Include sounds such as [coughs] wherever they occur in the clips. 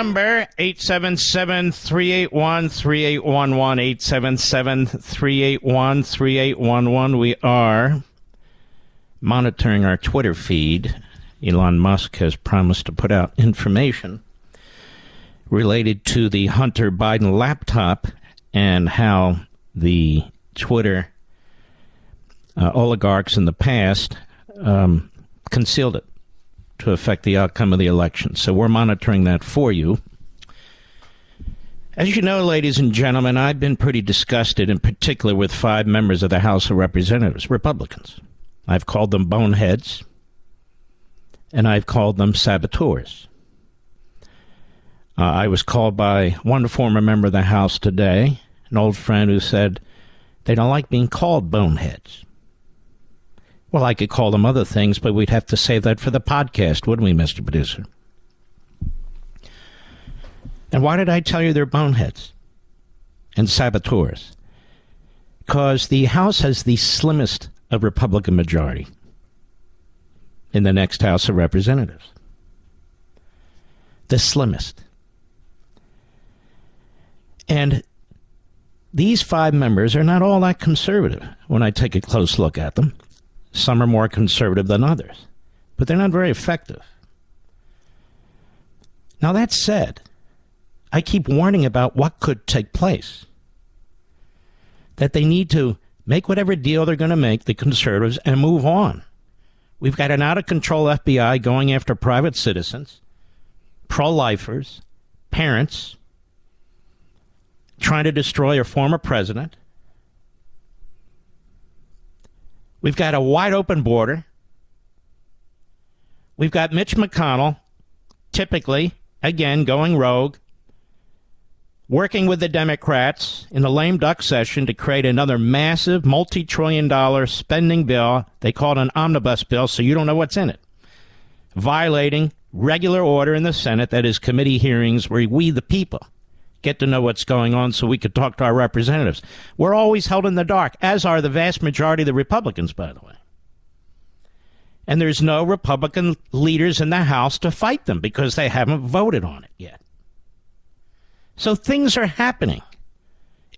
Number, 877-38one-3811, 877-381-3811. We are monitoring our Twitter feed. Elon Musk has promised to put out information related to the Hunter Biden laptop and how the Twitter uh, oligarchs in the past um, concealed it to affect the outcome of the election. So we're monitoring that for you. As you know, ladies and gentlemen, I've been pretty disgusted, in particular with five members of the House of Representatives, Republicans. I've called them boneheads, and I've called them saboteurs. Uh, I was called by one former member of the House today, an old friend who said they don't like being called boneheads. Well, I could call them other things, but we'd have to save that for the podcast, wouldn't we, Mr. Producer? And why did I tell you they're boneheads and saboteurs? Because the House has the slimmest of Republican majority in the next House of Representatives. The slimmest. And these five members are not all that conservative when I take a close look at them. Some are more conservative than others, but they're not very effective. Now, that said, I keep warning about what could take place. That they need to make whatever deal they're going to make, the conservatives, and move on. We've got an out of control FBI going after private citizens, pro lifers, parents, trying to destroy a former president. We've got a wide open border. We've got Mitch McConnell, typically, again, going rogue, working with the Democrats in the lame duck session to create another massive multi trillion dollar spending bill. They call it an omnibus bill, so you don't know what's in it. Violating regular order in the Senate, that is, committee hearings where we, the people, get to know what's going on so we could talk to our representatives. We're always held in the dark, as are the vast majority of the Republicans, by the way. And there's no Republican leaders in the House to fight them because they haven't voted on it yet. So things are happening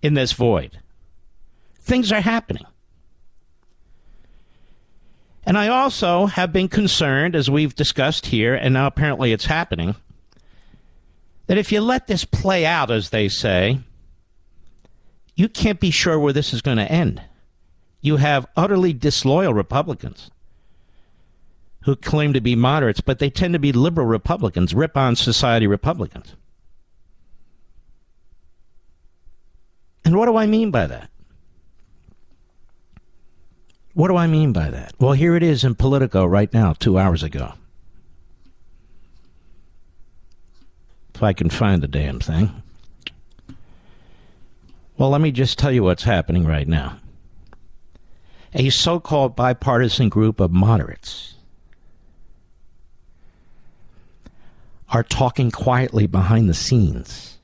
in this void. Things are happening. And I also have been concerned, as we've discussed here, and now apparently it's happening, that if you let this play out, as they say, you can't be sure where this is going to end. You have utterly disloyal Republicans who claim to be moderates, but they tend to be liberal Republicans, Ripon Society Republicans. And what do I mean by that? What do I mean by that? Well, here it is in Politico right now, two hours ago. If I can find the damn thing. Well, let me just tell you what's happening right now. A so called bipartisan group of moderates are talking quietly behind the scenes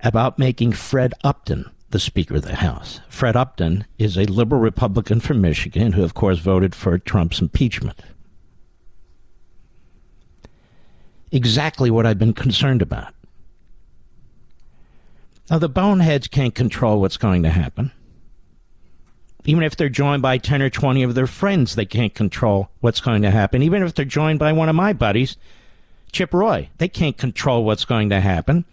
about making Fred Upton the Speaker of the House. Fred Upton is a liberal Republican from Michigan who, of course, voted for Trump's impeachment. Exactly what I've been concerned about. Now, the boneheads can't control what's going to happen. Even if they're joined by 10 or 20 of their friends, they can't control what's going to happen. Even if they're joined by one of my buddies, Chip Roy, they can't control what's going to happen.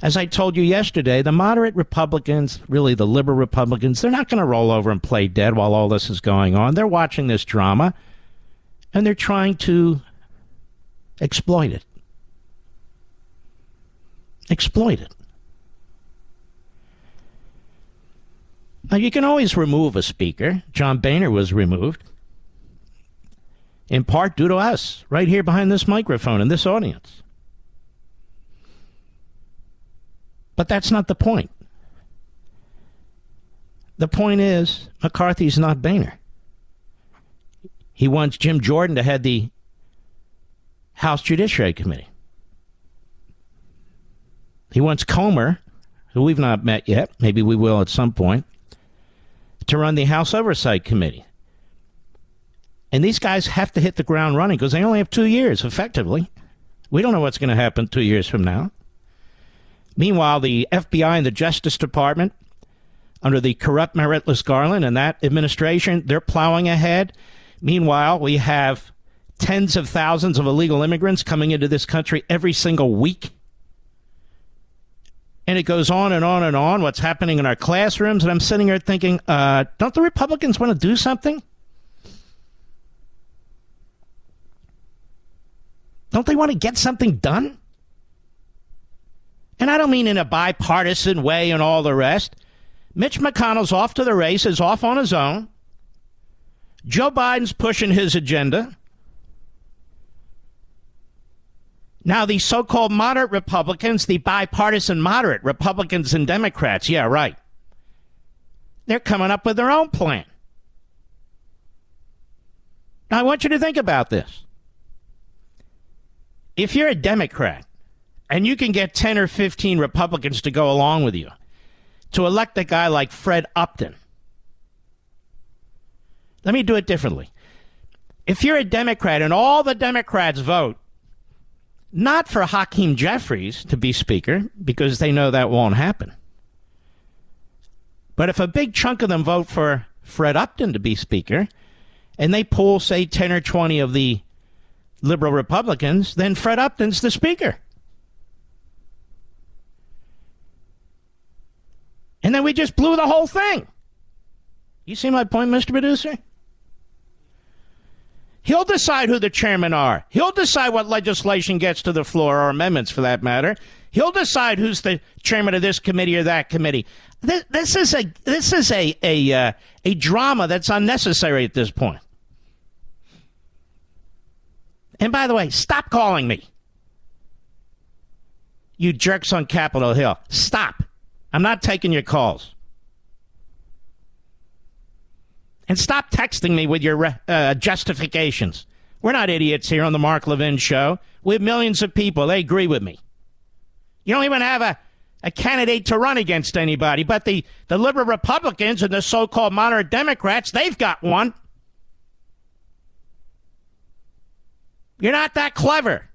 As I told you yesterday, the moderate Republicans, really the liberal Republicans, they're not going to roll over and play dead while all this is going on. They're watching this drama and they're trying to exploit it. Exploit it. Now, you can always remove a speaker. John Boehner was removed, in part due to us, right here behind this microphone in this audience. But that's not the point. The point is, McCarthy's not Boehner. He wants Jim Jordan to head the House Judiciary Committee. He wants Comer, who we've not met yet, maybe we will at some point, to run the House Oversight Committee. And these guys have to hit the ground running because they only have two years, effectively. We don't know what's going to happen two years from now. Meanwhile, the FBI and the Justice Department, under the corrupt, meritless Garland and that administration, they're plowing ahead. Meanwhile, we have tens of thousands of illegal immigrants coming into this country every single week. And it goes on and on and on, what's happening in our classrooms. And I'm sitting here thinking, uh, don't the Republicans want to do something? Don't they want to get something done? And I don't mean in a bipartisan way and all the rest. Mitch McConnell's off to the races, off on his own. Joe Biden's pushing his agenda. Now, the so called moderate Republicans, the bipartisan moderate Republicans and Democrats, yeah, right. They're coming up with their own plan. Now, I want you to think about this. If you're a Democrat and you can get 10 or 15 Republicans to go along with you to elect a guy like Fred Upton, let me do it differently. If you're a Democrat and all the Democrats vote not for Hakeem Jeffries to be Speaker, because they know that won't happen. But if a big chunk of them vote for Fred Upton to be Speaker, and they pull, say, 10 or 20 of the liberal Republicans, then Fred Upton's the Speaker. And then we just blew the whole thing. You see my point, Mr. Producer? He'll decide who the chairmen are. He'll decide what legislation gets to the floor, or amendments for that matter. He'll decide who's the chairman of this committee or that committee. This, this is a this is a a uh, a drama that's unnecessary at this point. And by the way, stop calling me. You jerks on Capitol Hill. Stop. I'm not taking your calls. And stop texting me with your uh, justifications. We're not idiots here on the Mark Levin show. We have millions of people. They agree with me. You don't even have a, a candidate to run against anybody, but the, the liberal Republicans and the so called moderate Democrats, they've got one. You're not that clever.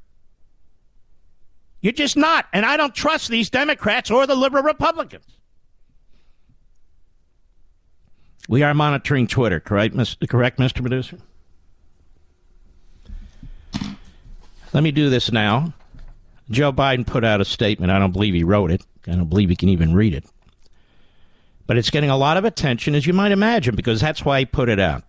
You're just not. And I don't trust these Democrats or the liberal Republicans. We are monitoring Twitter, correct, Mr. correct, Mr. Producer? Let me do this now. Joe Biden put out a statement. I don't believe he wrote it. I don't believe he can even read it. But it's getting a lot of attention, as you might imagine, because that's why he put it out.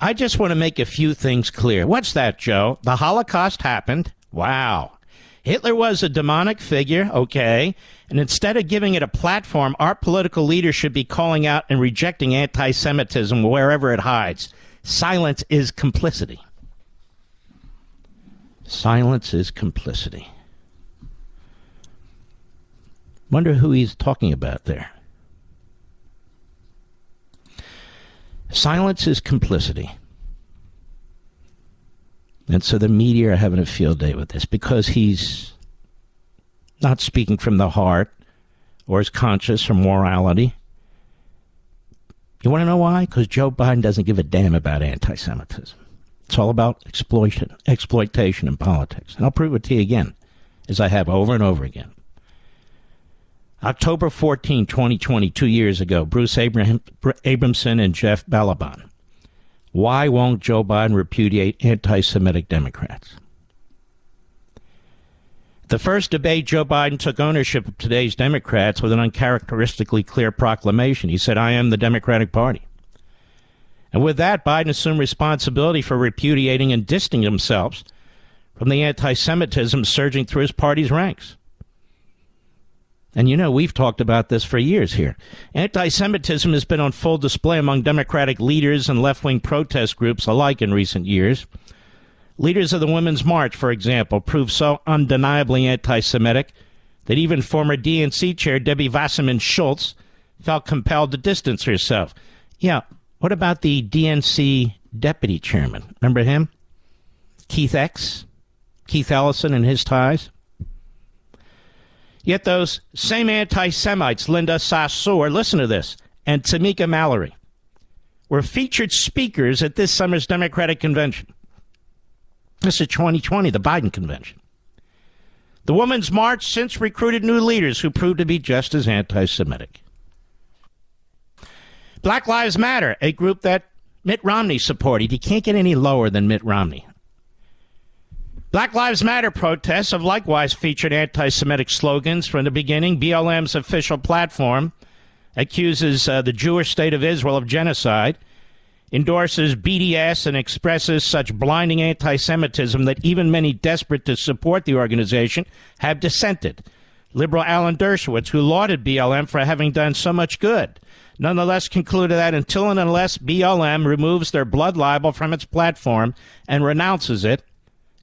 I just want to make a few things clear. What's that, Joe? The Holocaust happened. Wow. Hitler was a demonic figure, okay, and instead of giving it a platform, our political leaders should be calling out and rejecting anti Semitism wherever it hides. Silence is complicity. Silence is complicity. Wonder who he's talking about there. Silence is complicity. And so the media are having a field day with this because he's not speaking from the heart or his conscience or morality. You want to know why? Because Joe Biden doesn't give a damn about anti Semitism. It's all about exploitation, exploitation in politics. And I'll prove it to you again, as I have over and over again. October 14, 2020, two years ago, Bruce Abramson and Jeff Balaban why won't Joe Biden repudiate anti Semitic Democrats? The first debate, Joe Biden took ownership of today's Democrats with an uncharacteristically clear proclamation. He said, I am the Democratic Party. And with that, Biden assumed responsibility for repudiating and distancing himself from the anti Semitism surging through his party's ranks. And you know, we've talked about this for years here. Anti Semitism has been on full display among Democratic leaders and left wing protest groups alike in recent years. Leaders of the Women's March, for example, proved so undeniably anti Semitic that even former DNC chair Debbie Wasserman Schultz felt compelled to distance herself. Yeah, what about the DNC deputy chairman? Remember him? Keith X? Keith Ellison and his ties? Yet those same anti Semites, Linda Sarsour, listen to this, and Tamika Mallory, were featured speakers at this summer's Democratic convention. This is 2020, the Biden convention. The Women's March since recruited new leaders who proved to be just as anti Semitic. Black Lives Matter, a group that Mitt Romney supported. You can't get any lower than Mitt Romney. Black Lives Matter protests have likewise featured anti Semitic slogans from the beginning. BLM's official platform accuses uh, the Jewish state of Israel of genocide, endorses BDS, and expresses such blinding anti Semitism that even many desperate to support the organization have dissented. Liberal Alan Dershowitz, who lauded BLM for having done so much good, nonetheless concluded that until and unless BLM removes their blood libel from its platform and renounces it,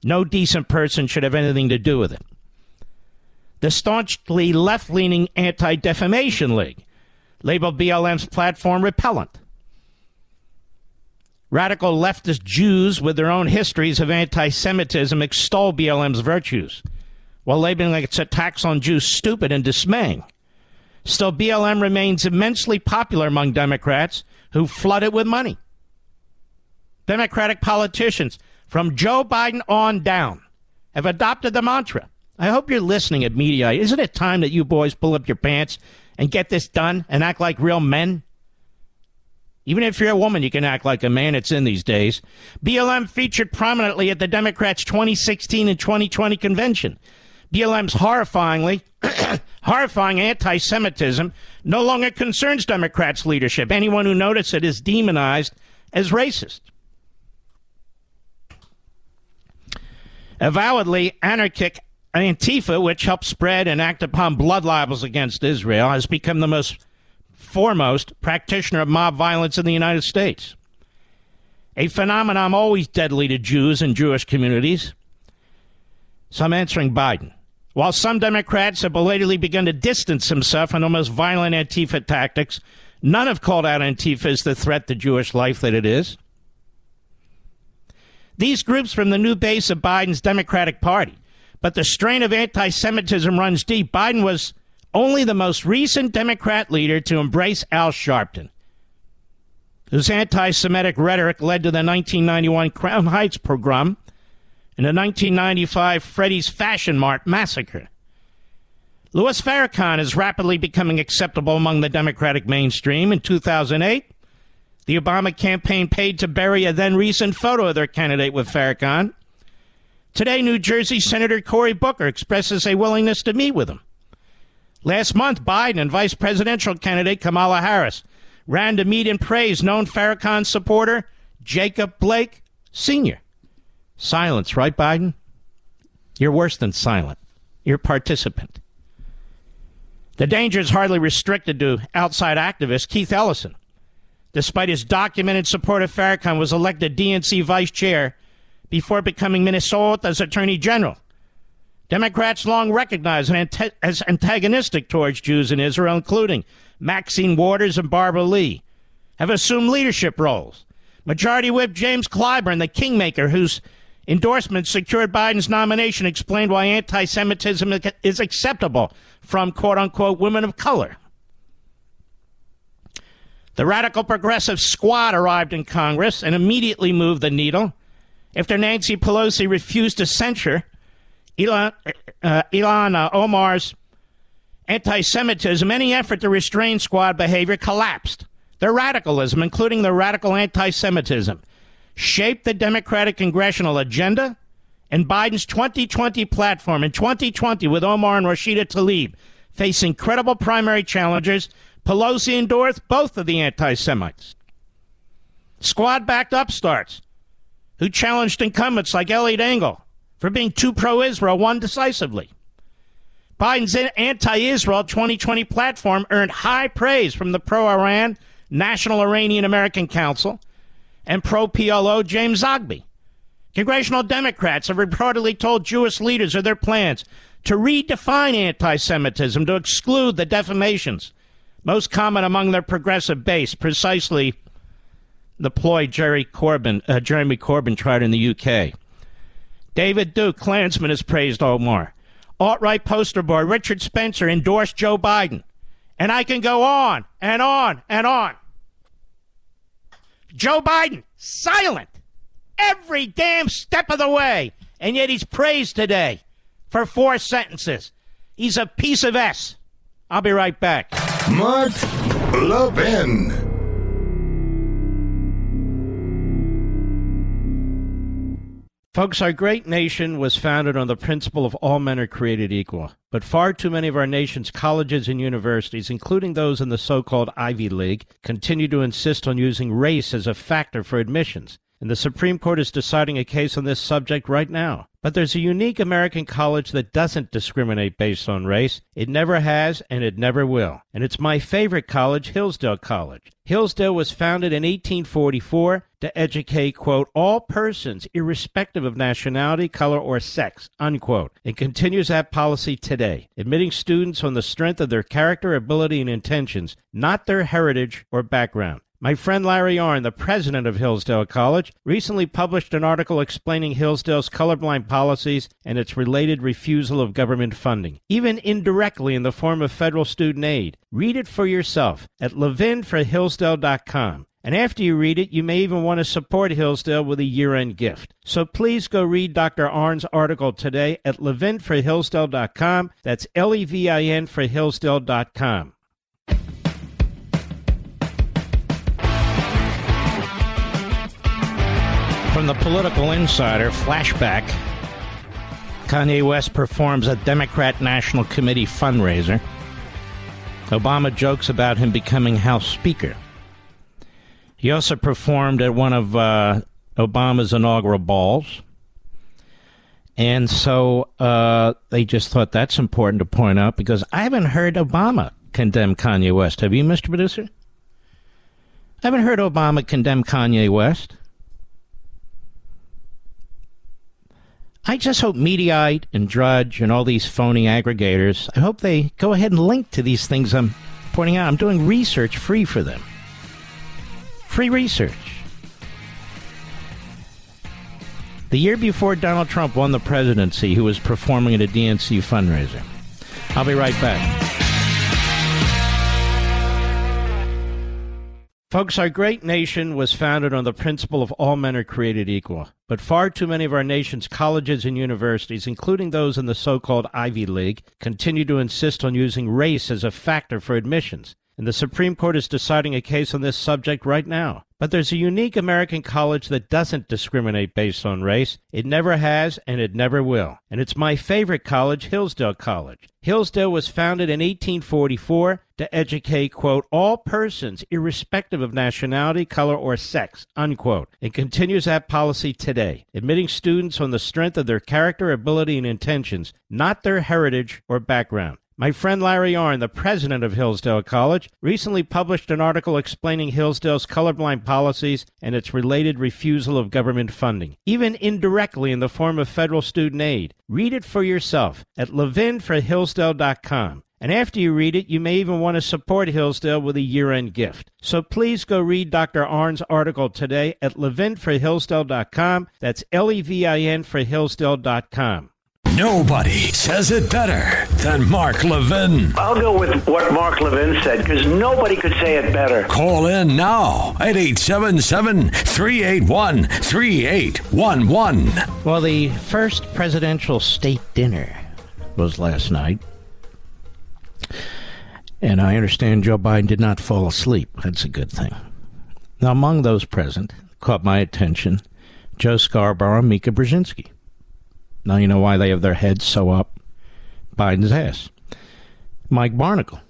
no decent person should have anything to do with it. The staunchly left leaning Anti Defamation League labeled BLM's platform repellent. Radical leftist Jews with their own histories of anti Semitism extol BLM's virtues, while labeling its attacks on Jews stupid and dismaying. Still, BLM remains immensely popular among Democrats who flood it with money. Democratic politicians from Joe Biden on down have adopted the mantra. I hope you're listening at media. Isn't it time that you boys pull up your pants and get this done and act like real men? Even if you're a woman, you can act like a man. It's in these days. BLM featured prominently at the Democrats' 2016 and 2020 convention. BLM's horrifyingly, [coughs] horrifying anti Semitism no longer concerns Democrats' leadership. Anyone who notices it is demonized as racist. Avowedly anarchic Antifa, which helped spread and act upon blood libels against Israel, has become the most foremost practitioner of mob violence in the United States. A phenomenon always deadly to Jews and Jewish communities. So I'm answering Biden. While some Democrats have belatedly begun to distance themselves from the most violent Antifa tactics, none have called out Antifa as the threat to Jewish life that it is. These groups from the new base of Biden's Democratic Party. But the strain of anti Semitism runs deep. Biden was only the most recent Democrat leader to embrace Al Sharpton, whose anti Semitic rhetoric led to the 1991 Crown Heights pogrom and the 1995 Freddy's Fashion Mart massacre. Louis Farrakhan is rapidly becoming acceptable among the Democratic mainstream. In 2008, the Obama campaign paid to bury a then recent photo of their candidate with Farrakhan. Today, New Jersey Senator Cory Booker expresses a willingness to meet with him. Last month, Biden and vice presidential candidate Kamala Harris ran to meet and praise known Farrakhan supporter Jacob Blake Sr. Silence, right, Biden? You're worse than silent. You're participant. The danger is hardly restricted to outside activist Keith Ellison. Despite his documented support of Farrakhan, was elected DNC vice chair before becoming Minnesota's attorney general. Democrats long recognized as antagonistic towards Jews in Israel, including Maxine Waters and Barbara Lee, have assumed leadership roles. Majority Whip James Clyburn, the kingmaker whose endorsement secured Biden's nomination, explained why anti Semitism is acceptable from quote unquote women of color. The radical progressive squad arrived in Congress and immediately moved the needle after Nancy Pelosi refused to censure Ilhan, uh, uh, Omar's anti Semitism, any effort to restrain squad behavior collapsed. Their radicalism, including their radical anti Semitism, shaped the Democratic congressional agenda and Biden's 2020 platform. In 2020, with Omar and Rashida Tlaib facing credible primary challengers, Pelosi endorsed both of the anti Semites. Squad backed upstarts who challenged incumbents like Eliot Engel for being too pro Israel won decisively. Biden's anti Israel 2020 platform earned high praise from the pro Iran National Iranian American Council and pro PLO James Zogby. Congressional Democrats have reportedly told Jewish leaders of their plans to redefine anti Semitism to exclude the defamations, most common among their progressive base, precisely the ploy Jerry Corbyn, uh, Jeremy Corbyn tried in the UK. David Duke, Klansman, has praised Omar. Alt right poster boy Richard Spencer endorsed Joe Biden. And I can go on and on and on. Joe Biden, silent every damn step of the way. And yet he's praised today for four sentences. He's a piece of S. I'll be right back. Mark Levin. Folks, our great nation was founded on the principle of all men are created equal. But far too many of our nation's colleges and universities, including those in the so called Ivy League, continue to insist on using race as a factor for admissions and the Supreme Court is deciding a case on this subject right now. But there's a unique American college that doesn't discriminate based on race. It never has, and it never will. And it's my favorite college, Hillsdale College. Hillsdale was founded in 1844 to educate, quote, all persons, irrespective of nationality, color, or sex, unquote. It continues that policy today, admitting students on the strength of their character, ability, and intentions, not their heritage or background. My friend Larry Arnn, the president of Hillsdale College, recently published an article explaining Hillsdale's colorblind policies and its related refusal of government funding, even indirectly in the form of federal student aid. Read it for yourself at levinforhillsdale.com. And after you read it, you may even want to support Hillsdale with a year end gift. So please go read Dr. Arnn's article today at levinforhillsdale.com. That's L E V I N for Hillsdale.com. From the Political Insider, flashback. Kanye West performs a Democrat National Committee fundraiser. Obama jokes about him becoming House Speaker. He also performed at one of uh, Obama's inaugural balls. And so uh, they just thought that's important to point out because I haven't heard Obama condemn Kanye West. Have you, Mr. Producer? I haven't heard Obama condemn Kanye West. I just hope Mediaite and Drudge and all these phony aggregators, I hope they go ahead and link to these things I'm pointing out. I'm doing research free for them. Free research. The year before Donald Trump won the presidency, he was performing at a DNC fundraiser. I'll be right back. Folks, our great nation was founded on the principle of all men are created equal. But far too many of our nation's colleges and universities, including those in the so called Ivy League, continue to insist on using race as a factor for admissions. And the Supreme Court is deciding a case on this subject right now. But there's a unique American college that doesn't discriminate based on race. It never has, and it never will. And it's my favorite college, Hillsdale College. Hillsdale was founded in 1844 to educate, quote, all persons, irrespective of nationality, color, or sex, unquote. It continues that policy today, admitting students on the strength of their character, ability, and intentions, not their heritage or background. My friend Larry Arnn, the president of Hillsdale College, recently published an article explaining Hillsdale's colorblind policies and its related refusal of government funding, even indirectly in the form of federal student aid. Read it for yourself at levinforhillsdale.com. And after you read it, you may even want to support Hillsdale with a year end gift. So please go read Dr. Arnn's article today at levinforhillsdale.com. That's L E V I N for Hillsdale.com. Nobody says it better than Mark Levin. I'll go with what Mark Levin said because nobody could say it better. Call in now at 877 381 3811. Well, the first presidential state dinner was last night. And I understand Joe Biden did not fall asleep. That's a good thing. Now, among those present, caught my attention Joe Scarborough and Mika Brzezinski. Now you know why they have their heads so up Biden's ass. Mike Barnicle.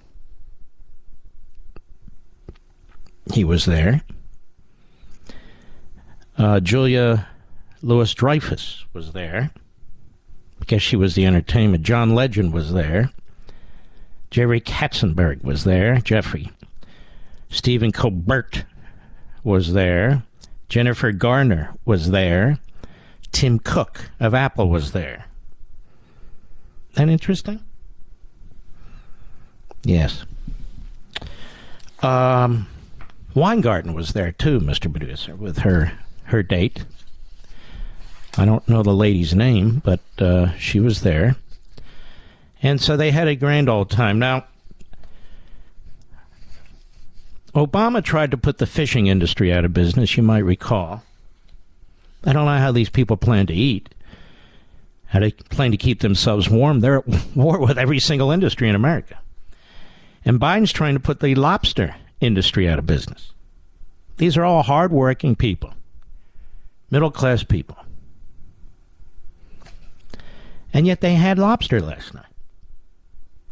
He was there. Uh, Julia Louis Dreyfus was there because she was the entertainment. John Legend was there. Jerry Katzenberg was there. Jeffrey. Stephen Colbert was there. Jennifer Garner was there. Tim Cook of Apple was there. That interesting? Yes. Um, Weingarten was there too, Mr. Producer, with her her date. I don't know the lady's name, but uh, she was there. And so they had a grand old time. Now, Obama tried to put the fishing industry out of business, you might recall. I don't know how these people plan to eat. How they plan to keep themselves warm. They're at [laughs] war with every single industry in America. And Biden's trying to put the lobster industry out of business. These are all hardworking people, middle class people. And yet they had lobster last night.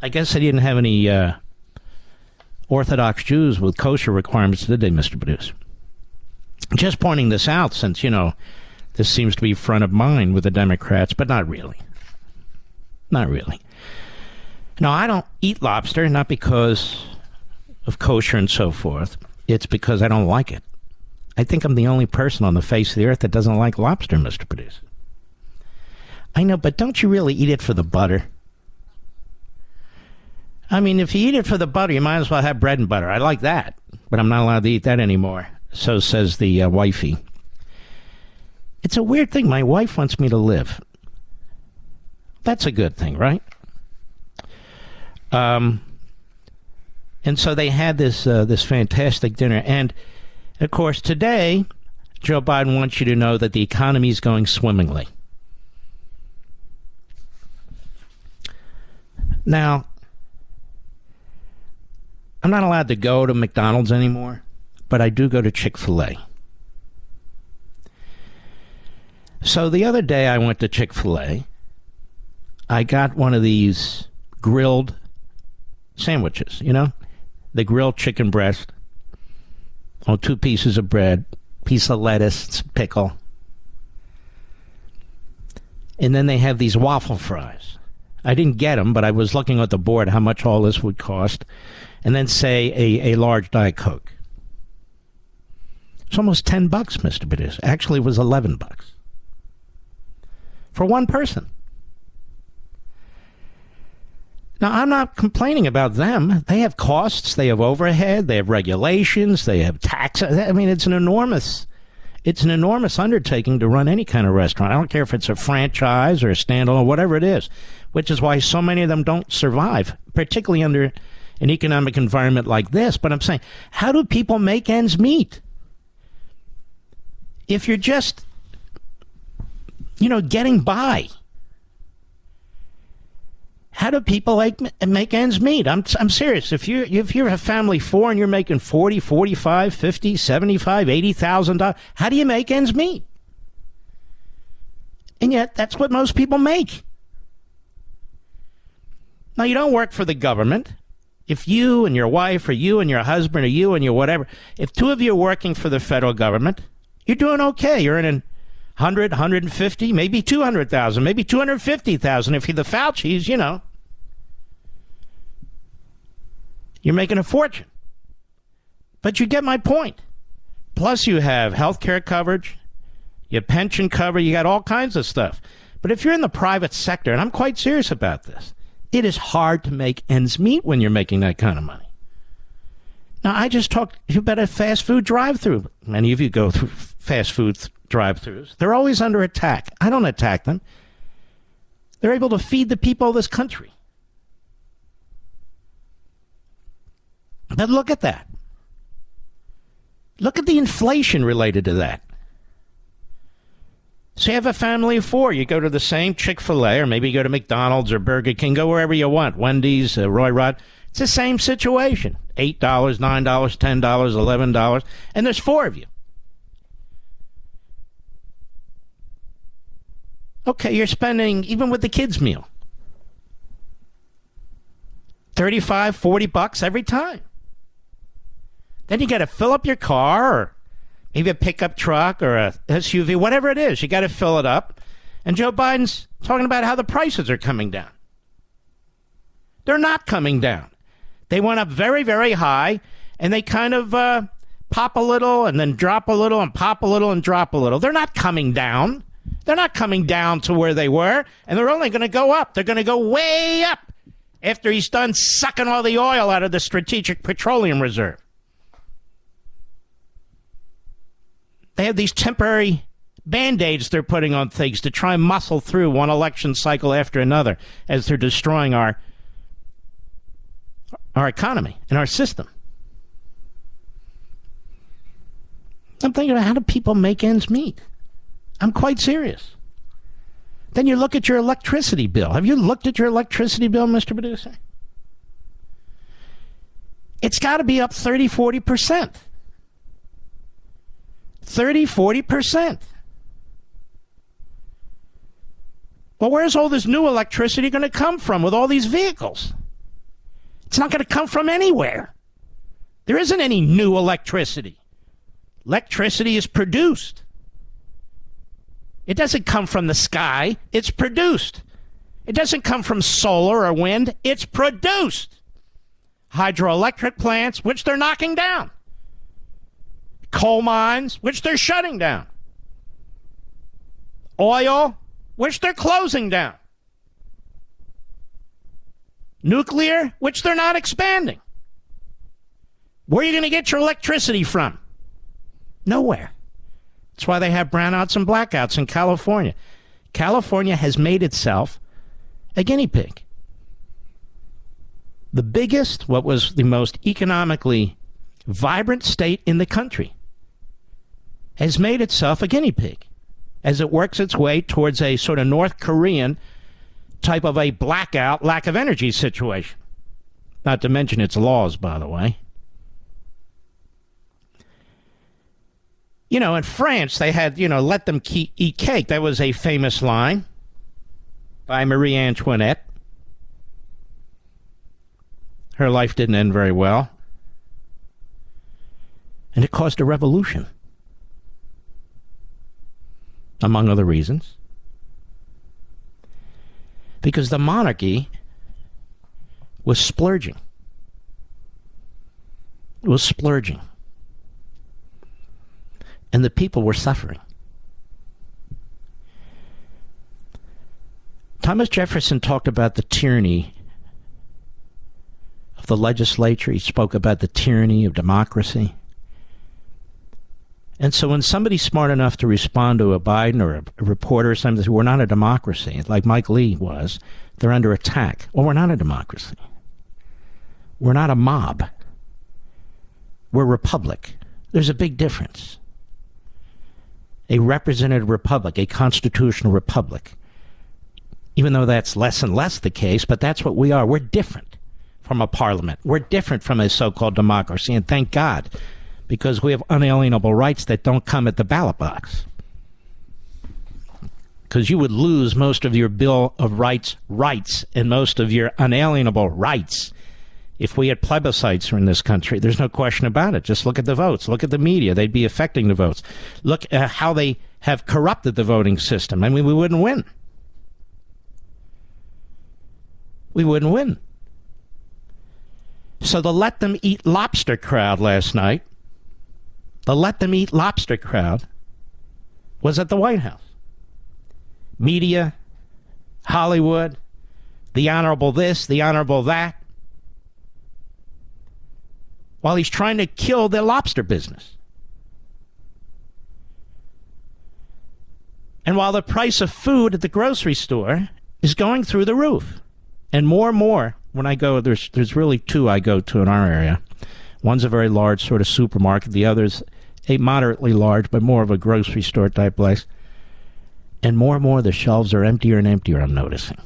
I guess they didn't have any uh, Orthodox Jews with kosher requirements, did they, Mr. Producer? Just pointing this out since, you know, this seems to be front of mind with the Democrats, but not really. Not really. Now, I don't eat lobster, not because of kosher and so forth. It's because I don't like it. I think I'm the only person on the face of the earth that doesn't like lobster, Mr. Producer. I know, but don't you really eat it for the butter? I mean, if you eat it for the butter, you might as well have bread and butter. I like that, but I'm not allowed to eat that anymore. So says the uh, wifey. It's a weird thing. My wife wants me to live. That's a good thing, right? Um, and so they had this uh, this fantastic dinner, and of course today, Joe Biden wants you to know that the economy is going swimmingly. Now, I'm not allowed to go to McDonald's anymore, but I do go to Chick Fil A. So the other day I went to Chick fil A. I got one of these grilled sandwiches, you know? The grilled chicken breast on two pieces of bread, piece of lettuce, pickle. And then they have these waffle fries. I didn't get them, but I was looking at the board how much all this would cost. And then say a, a large Diet Coke. It's almost 10 bucks, Mr. Producer. Actually, it was 11 bucks for one person. Now, I'm not complaining about them. They have costs, they have overhead, they have regulations, they have taxes. I mean, it's an enormous it's an enormous undertaking to run any kind of restaurant. I don't care if it's a franchise or a standalone, whatever it is, which is why so many of them don't survive, particularly under an economic environment like this. But I'm saying, how do people make ends meet? If you're just you know, getting by. How do people make, make ends meet? I'm, I'm serious. If you if you're a family four and you're making 40, 45, 50, 75, 80,000 dollars, how do you make ends meet? And yet that's what most people make. Now you don't work for the government. If you and your wife or you and your husband or you and your whatever, if two of you are working for the federal government, you're doing okay. You're earning 100, 150, maybe 200,000, maybe 250,000 if you're the Fauci's, you know. You're making a fortune. But you get my point. Plus, you have health care coverage, your pension cover, you got all kinds of stuff. But if you're in the private sector, and I'm quite serious about this, it is hard to make ends meet when you're making that kind of money. Now, I just talked about a fast food drive through. Many of you go through fast food drive throughs. They're always under attack. I don't attack them. They're able to feed the people of this country. But look at that. Look at the inflation related to that. So you have a family of four. You go to the same Chick fil A, or maybe you go to McDonald's or Burger King, go wherever you want, Wendy's, uh, Roy Rod. It's the same situation $8, $9, $10, $11, and there's four of you. Okay, you're spending, even with the kids' meal, 35, 40 bucks every time. Then you got to fill up your car or maybe a pickup truck or a SUV, whatever it is. You got to fill it up. And Joe Biden's talking about how the prices are coming down. They're not coming down. They went up very, very high, and they kind of uh, pop a little and then drop a little and pop a little and drop a little. They're not coming down. They're not coming down to where they were, and they're only going to go up. They're going to go way up after he's done sucking all the oil out of the Strategic Petroleum Reserve. They have these temporary band aids they're putting on things to try and muscle through one election cycle after another as they're destroying our our economy and our system. I'm thinking about how do people make ends meet? I'm quite serious. Then you look at your electricity bill. Have you looked at your electricity bill, Mr. Producer? It's got to be up 30, 40%. 30, 40%. Well, where's all this new electricity going to come from with all these vehicles? It's not going to come from anywhere. There isn't any new electricity. Electricity is produced. It doesn't come from the sky, it's produced. It doesn't come from solar or wind, it's produced. Hydroelectric plants, which they're knocking down, coal mines, which they're shutting down, oil, which they're closing down. Nuclear, which they're not expanding. Where are you going to get your electricity from? Nowhere. That's why they have brownouts and blackouts in California. California has made itself a guinea pig. The biggest, what was the most economically vibrant state in the country, has made itself a guinea pig as it works its way towards a sort of North Korean type of a blackout, lack of energy situation. Not to mention its laws, by the way. You know, in France, they had, you know, let them keep, eat cake. That was a famous line by Marie Antoinette. Her life didn't end very well. And it caused a revolution, among other reasons because the monarchy was splurging. It was splurging. And the people were suffering. Thomas Jefferson talked about the tyranny of the legislature. He spoke about the tyranny of democracy. And so when somebody's smart enough to respond to a Biden or a, reporter or something, we're not a democracy, like Mike Lee was, they're under attack. Well, we're not a democracy. We're not a mob. We're a republic. There's a big difference. A representative republic, a constitutional republic, even though that's less and less the case, but that's what we are. We're different from a parliament. We're different from a so called democracy, and thank God, because we have unalienable rights that don't come at the ballot box. Because you would lose most of your Bill of Rights rights and most of your unalienable rights if we had plebiscites in this country. There's no question about it. Just look at the votes. Look at the media. They'd be affecting the votes. Look at how they have corrupted the voting system. I mean, we wouldn't win. We wouldn't win. So the let them eat lobster crowd last night, the let them eat lobster crowd was at the White House. Media, Hollywood, the honorable this, the honorable that, while he's trying to kill the lobster business. And while the price of food at the grocery store is going through the roof. And more and more, when I go, there's there's really two I go to in our area. One's a very large sort of supermarket. The other's a moderately large, but more of a grocery store type place. And more and more, the shelves are emptier and emptier. I'm noticing.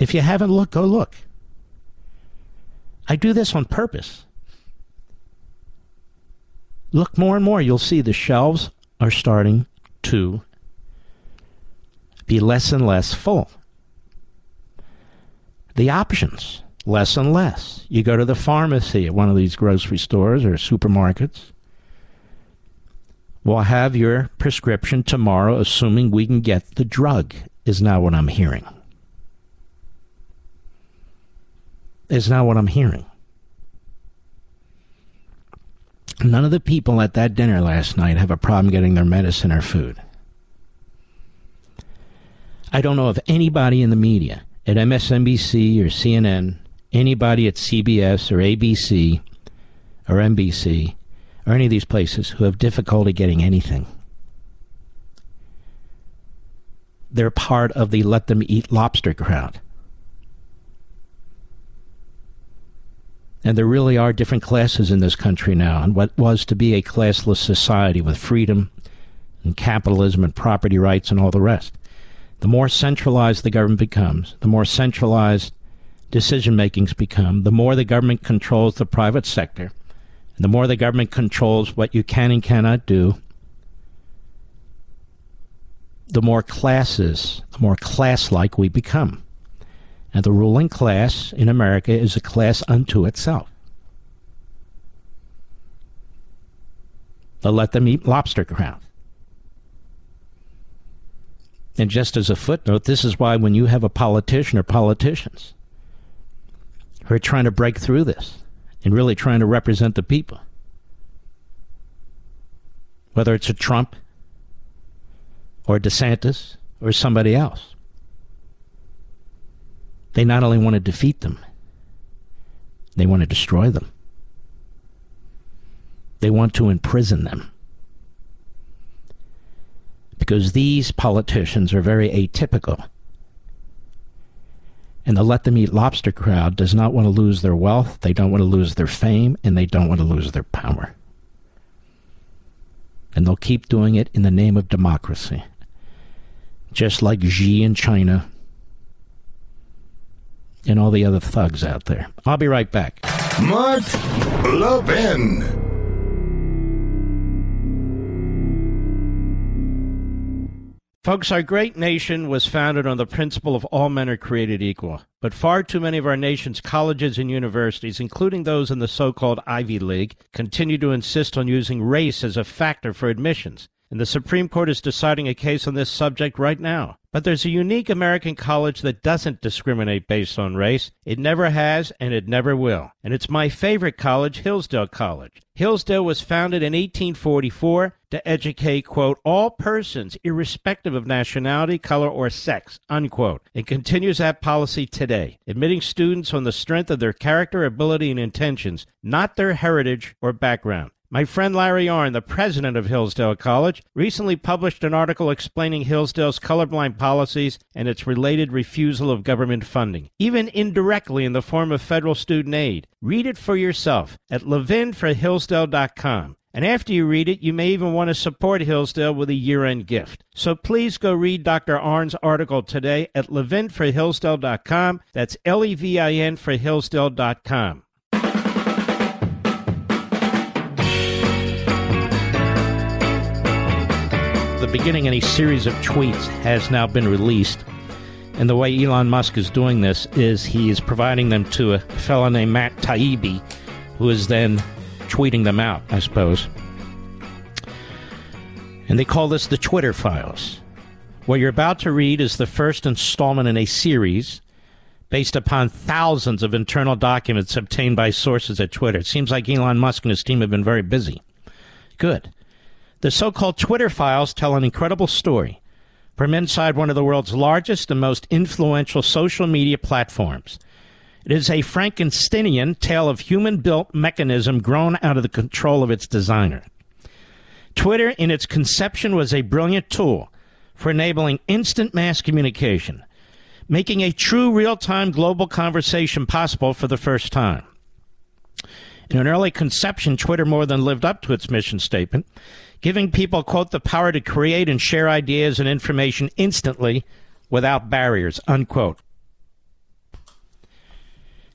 If you haven't looked, go look. I do this on purpose. Look more and more, you'll see the shelves are starting to be less and less full. The options, less and less. You go to the pharmacy at one of these grocery stores or supermarkets. We'll have your prescription tomorrow, assuming we can get the drug, is now what I'm hearing. Is not what I'm hearing. None of the people at that dinner last night have a problem getting their medicine or food. I don't know of anybody in the media at MSNBC or CNN, anybody at CBS or ABC or NBC or any of these places who have difficulty getting anything. They're part of the let them eat lobster crowd. And there really are different classes in this country now. And what was to be a classless society with freedom and capitalism and property rights and all the rest. The more centralized the government becomes, the more centralized decision makings become, the more the government controls the private sector, and the more the government controls what you can and cannot do, the more classes, the more class like we become. And the ruling class in America is a class unto itself. They'll let them eat lobster crowd. And just as a footnote, this is why when you have a politician or politicians who are trying to break through this and really trying to represent the people, whether it's a Trump or DeSantis or somebody else, they not only want to defeat them, they want to destroy them. They want to imprison them. Because these politicians are very atypical. And the let them eat lobster crowd does not want to lose their wealth, they don't want to lose their fame, and they don't want to lose their power. And they'll keep doing it in the name of democracy. Just like Xi in China and all the other thugs out there. I'll be right back. Mark Levin. Folks, our great nation was founded on the principle of all men are created equal. But far too many of our nation's colleges and universities, including those in the so called Ivy League, continue to insist on using race as a factor for admissions. And the Supreme Court is deciding a case on this subject right now. But there's a unique American college that doesn't discriminate based on race. It never has, and it never will. And it's my favorite college, Hillsdale College. Hillsdale was founded in 1844 to educate, quote, all persons, irrespective of nationality, color, or sex, unquote. It continues that policy today, admitting students on the strength of their character, ability, and intentions, not their heritage or background. My friend Larry Arnn, the president of Hillsdale College, recently published an article explaining Hillsdale's colorblind policies and its related refusal of government funding, even indirectly in the form of federal student aid. Read it for yourself at levinforhillsdale.com. And after you read it, you may even want to support Hillsdale with a year end gift. So please go read Dr. Arnn's article today at levinforhillsdale.com. That's L E V I N for Hillsdale.com. The beginning of a series of tweets has now been released. And the way Elon Musk is doing this is he is providing them to a fellow named Matt Taibbi, who is then tweeting them out, I suppose. And they call this the Twitter files. What you're about to read is the first installment in a series based upon thousands of internal documents obtained by sources at Twitter. It seems like Elon Musk and his team have been very busy. Good. The so called Twitter files tell an incredible story from inside one of the world's largest and most influential social media platforms. It is a Frankensteinian tale of human built mechanism grown out of the control of its designer. Twitter, in its conception, was a brilliant tool for enabling instant mass communication, making a true real time global conversation possible for the first time. In an early conception, Twitter more than lived up to its mission statement, giving people, quote, the power to create and share ideas and information instantly without barriers, unquote.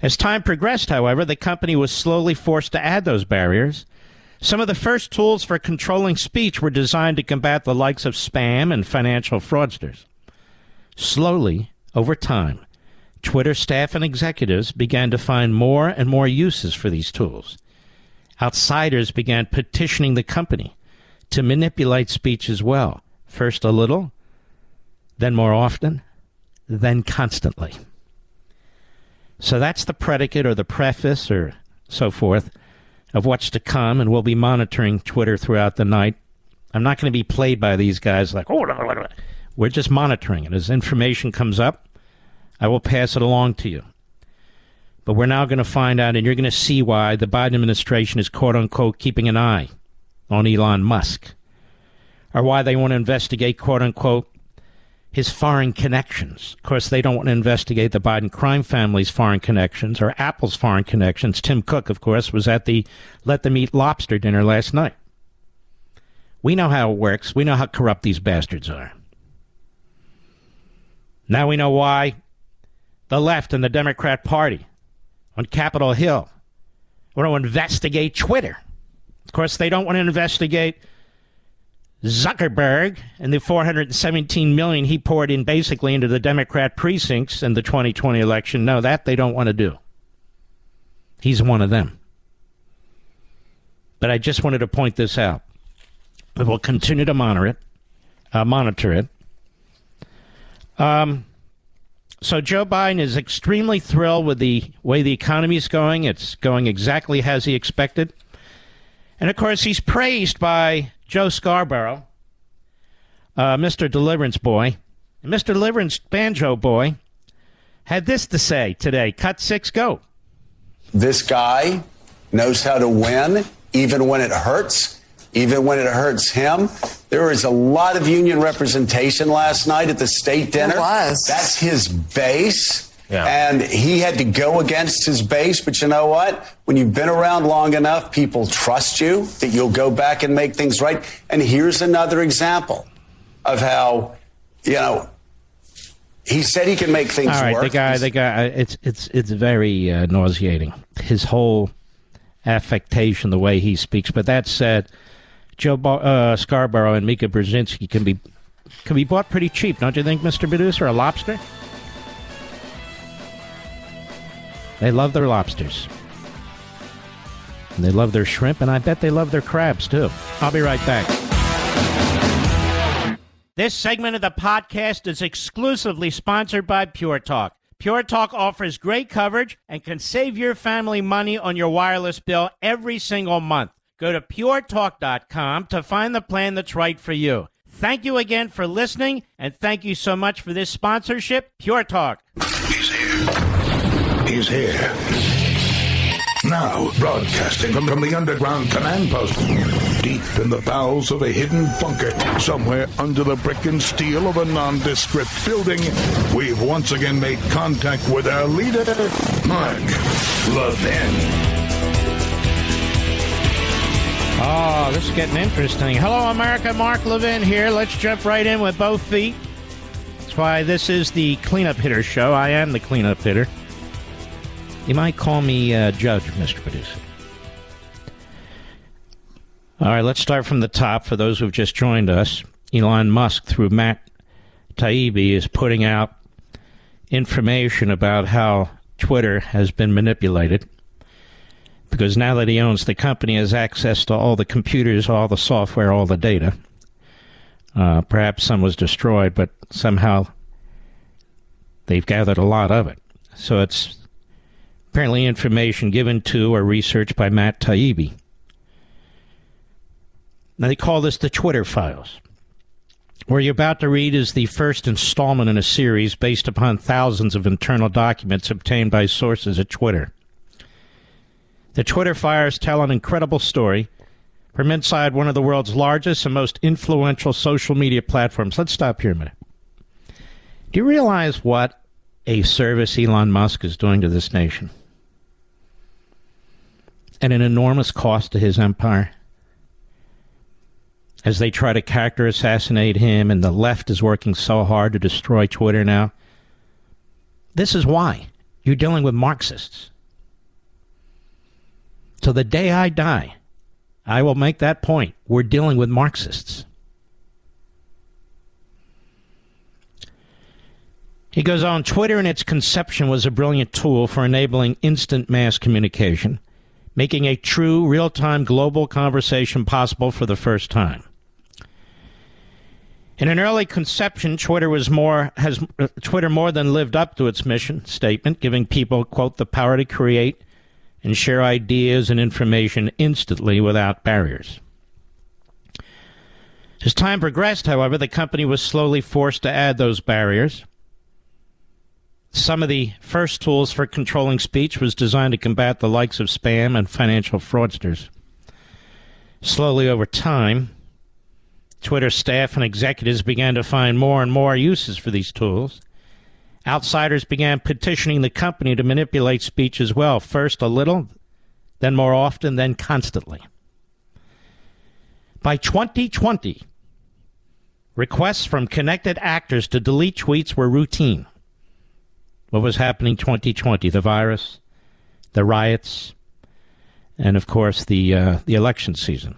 As time progressed, however, the company was slowly forced to add those barriers. Some of the first tools for controlling speech were designed to combat the likes of spam and financial fraudsters. Slowly, over time, Twitter staff and executives began to find more and more uses for these tools. Outsiders began petitioning the company to manipulate speech as well, first a little, then more often, then constantly. So that's the predicate or the preface or so forth of what's to come, and we'll be monitoring Twitter throughout the night. I'm not going to be played by these guys like, oh, we're just monitoring it. As information comes up, I will pass it along to you. But we're now going to find out, and you're going to see why the Biden administration is quote unquote keeping an eye on Elon Musk, or why they want to investigate quote unquote his foreign connections. Of course, they don't want to investigate the Biden crime family's foreign connections or Apple's foreign connections. Tim Cook, of course, was at the Let Them Eat Lobster dinner last night. We know how it works. We know how corrupt these bastards are. Now we know why the left and the Democrat Party on Capitol Hill want to investigate Twitter. Of course, they don't want to investigate Zuckerberg and the 417 million he poured in basically into the Democrat precincts in the 2020 election. No, that they don't want to do. He's one of them. But I just wanted to point this out. We will continue to monitor it. Uh, monitor it. Um, so Joe Biden is extremely thrilled with the way the economy is going. It's going exactly as he expected. And of course, he's praised by Joe Scarborough, uh, Mr. Deliverance Boy. Mr. Deliverance Banjo Boy had this to say today. Cut six, go. This guy knows how to win, even when it hurts, even when it hurts him. There was a lot of union representation last night at the state dinner. There was. That's his base. Yeah. And he had to go against his base. But you know what? When you've been around long enough, people trust you that you'll go back and make things right. And here's another example of how, you know, he said he can make things All right, work. the guy, the guy, it's it's it's very uh, nauseating. His whole affectation, the way he speaks. But that said, Joe uh, Scarborough and Mika Brzezinski can be can be bought pretty cheap, don't you think, Mister Producer? A lobster. They love their lobsters. And they love their shrimp, and I bet they love their crabs too. I'll be right back. This segment of the podcast is exclusively sponsored by Pure Talk. Pure Talk offers great coverage and can save your family money on your wireless bill every single month. Go to puretalk.com to find the plan that's right for you. Thank you again for listening, and thank you so much for this sponsorship, Pure Talk. He's here. He's here. Now, broadcasting from, from the underground command post, deep in the bowels of a hidden bunker, somewhere under the brick and steel of a nondescript building, we've once again made contact with our leader, Mark Levin. Oh, this is getting interesting. Hello, America. Mark Levin here. Let's jump right in with both feet. That's why this is the cleanup hitter show. I am the cleanup hitter. You might call me uh, Judge, Mr. Producer. All right, let's start from the top for those who've just joined us. Elon Musk, through Matt Taibbi, is putting out information about how Twitter has been manipulated because now that he owns the company, has access to all the computers, all the software, all the data. Uh, perhaps some was destroyed, but somehow they've gathered a lot of it. So it's apparently information given to or researched by Matt Taibbi. Now they call this the Twitter files. What you're about to read is the first installment in a series based upon thousands of internal documents obtained by sources at Twitter. The Twitter files tell an incredible story from inside one of the world's largest and most influential social media platforms. Let's stop here a minute. Do you realize what a service Elon Musk is doing to this nation? And an enormous cost to his empire? As they try to character assassinate him, and the left is working so hard to destroy Twitter now. This is why. You're dealing with Marxists. So the day I die, I will make that point. We're dealing with Marxists. He goes on Twitter in its conception was a brilliant tool for enabling instant mass communication, making a true real time global conversation possible for the first time. In an early conception, Twitter was more has uh, Twitter more than lived up to its mission statement, giving people quote the power to create and share ideas and information instantly without barriers. As time progressed, however, the company was slowly forced to add those barriers. Some of the first tools for controlling speech was designed to combat the likes of spam and financial fraudsters. Slowly over time, Twitter staff and executives began to find more and more uses for these tools Outsiders began petitioning the company to manipulate speech as well, first a little, then more often, then constantly. By 2020, requests from connected actors to delete tweets were routine. What was happening 2020? The virus, the riots, and of course the uh, the election season.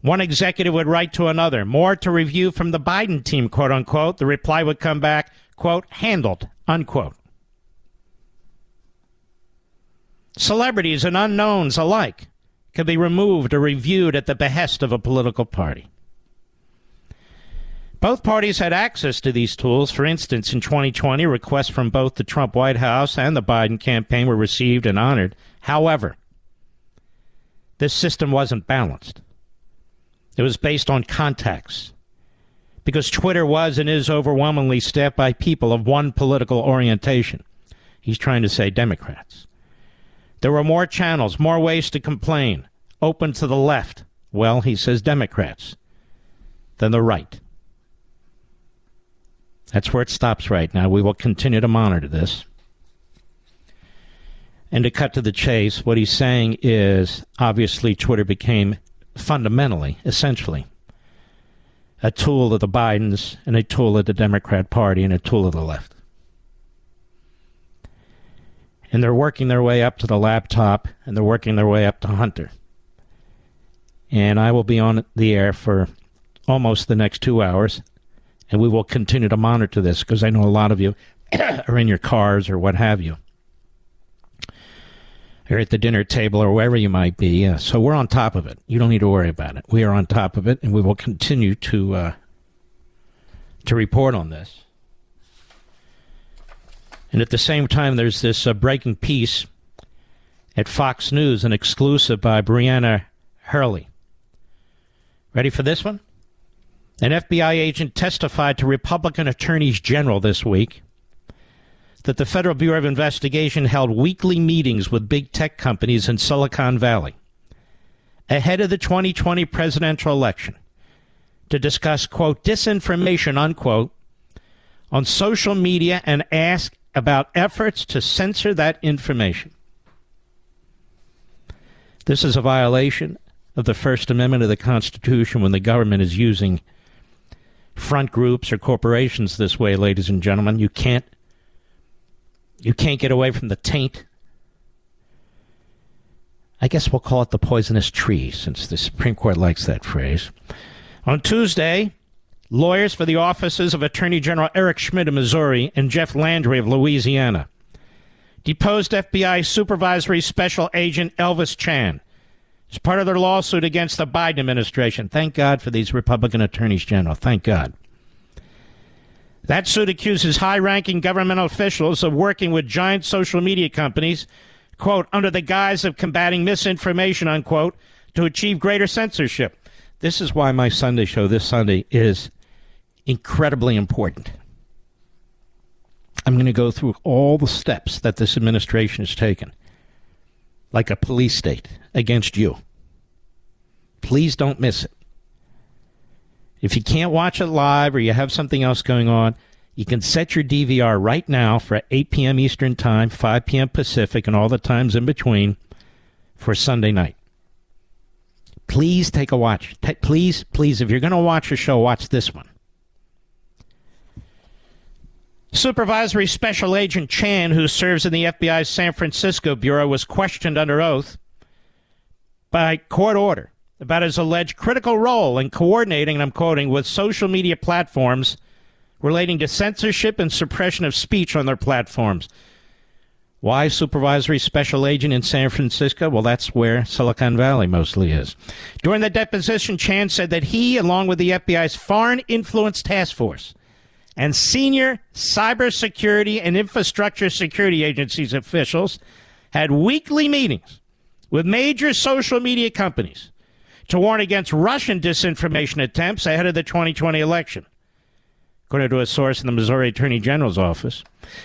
One executive would write to another, more to review from the Biden team, quote unquote. The reply would come back, quote, handled, unquote. Celebrities and unknowns alike can be removed or reviewed at the behest of a political party. Both parties had access to these tools. For instance, in 2020, requests from both the Trump White House and the Biden campaign were received and honored. However, this system wasn't balanced. It was based on contacts, because Twitter was and is overwhelmingly staffed by people of one political orientation. He's trying to say Democrats. There were more channels, more ways to complain, open to the left. Well, he says Democrats, than the right. That's where it stops right now. We will continue to monitor this. And to cut to the chase, what he's saying is obviously Twitter became fundamentally, essentially, a tool of the Bidens and a tool of the Democrat Party and a tool of the left. And they're working their way up to the laptop and they're working their way up to Hunter. And I will be on the air for almost the next two hours. And we will continue to monitor this because I know a lot of you [coughs] are in your cars or what have you or at the dinner table or wherever you might be. So we're on top of it. You don't need to worry about it. We are on top of it, and we will continue to uh, to report on this. And at the same time, there's this uh, breaking piece at Fox News, an exclusive by Brianna Herlihy. Ready for this one? An FBI agent testified to Republican attorneys general this week that the Federal Bureau of Investigation held weekly meetings with big tech companies in Silicon Valley ahead of the 2020 presidential election to discuss, quote, disinformation, unquote, on social media and ask about efforts to censor that information. This is a violation of the First Amendment of the Constitution when the government is using front groups or corporations this way, ladies and gentlemen. You can't you can't get away from the taint. I guess we'll call it the poisonous tree since the Supreme Court likes that phrase. On Tuesday, lawyers for the offices of Attorney General Eric Schmitt of Missouri and Jeff Landry of Louisiana deposed FBI Supervisory Special Agent Elvis Chan as part of their lawsuit against the Biden administration. Thank God for these Republican attorneys general. Thank God. That suit accuses high ranking governmental officials of working with giant social media companies, quote, under the guise of combating misinformation, unquote, to achieve greater censorship. This is why my Sunday show this Sunday is incredibly important. I'm going to go through all the steps that this administration has taken, like a police state, against you. Please don't miss it. If you can't watch it live or you have something else going on, you can set your DVR right now for 8 p.m. Eastern Time, 5 p.m. Pacific, and all the times in between for Sunday night. Please take a watch. please, please, if you're going to watch a show, watch this one. Supervisory Special Agent Chan, who serves in the FBI's San Francisco Bureau, was questioned under oath by court order about his alleged critical role in coordinating, and I'm quoting, with social media platforms relating to censorship and suppression of speech on their platforms. Why supervisory special agent in San Francisco? Well, that's where Silicon Valley mostly is. During the deposition, Chan said that he, along with the FBI's Foreign Influence Task Force and senior cybersecurity and infrastructure security agencies officials, had weekly meetings with major social media companies to warn against Russian disinformation attempts ahead of the 2020 election. According to a source in the Missouri Attorney General's office,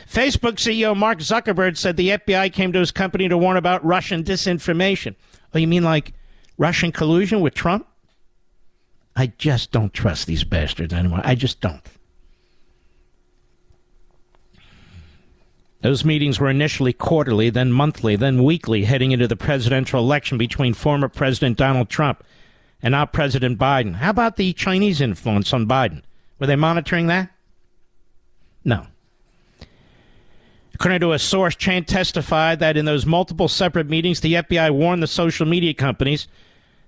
Facebook CEO Mark Zuckerberg said the FBI came to his company to warn about Russian disinformation. Oh, you mean like Russian collusion with Trump? I just don't trust these bastards anymore. I just don't. Those meetings were initially quarterly, then monthly, then weekly, heading into the presidential election between former President Donald Trump and now President Biden. How about the Chinese influence on Biden? Were they monitoring that? No. According to a source, Chan testified that in those multiple separate meetings, the FBI warned the social media companies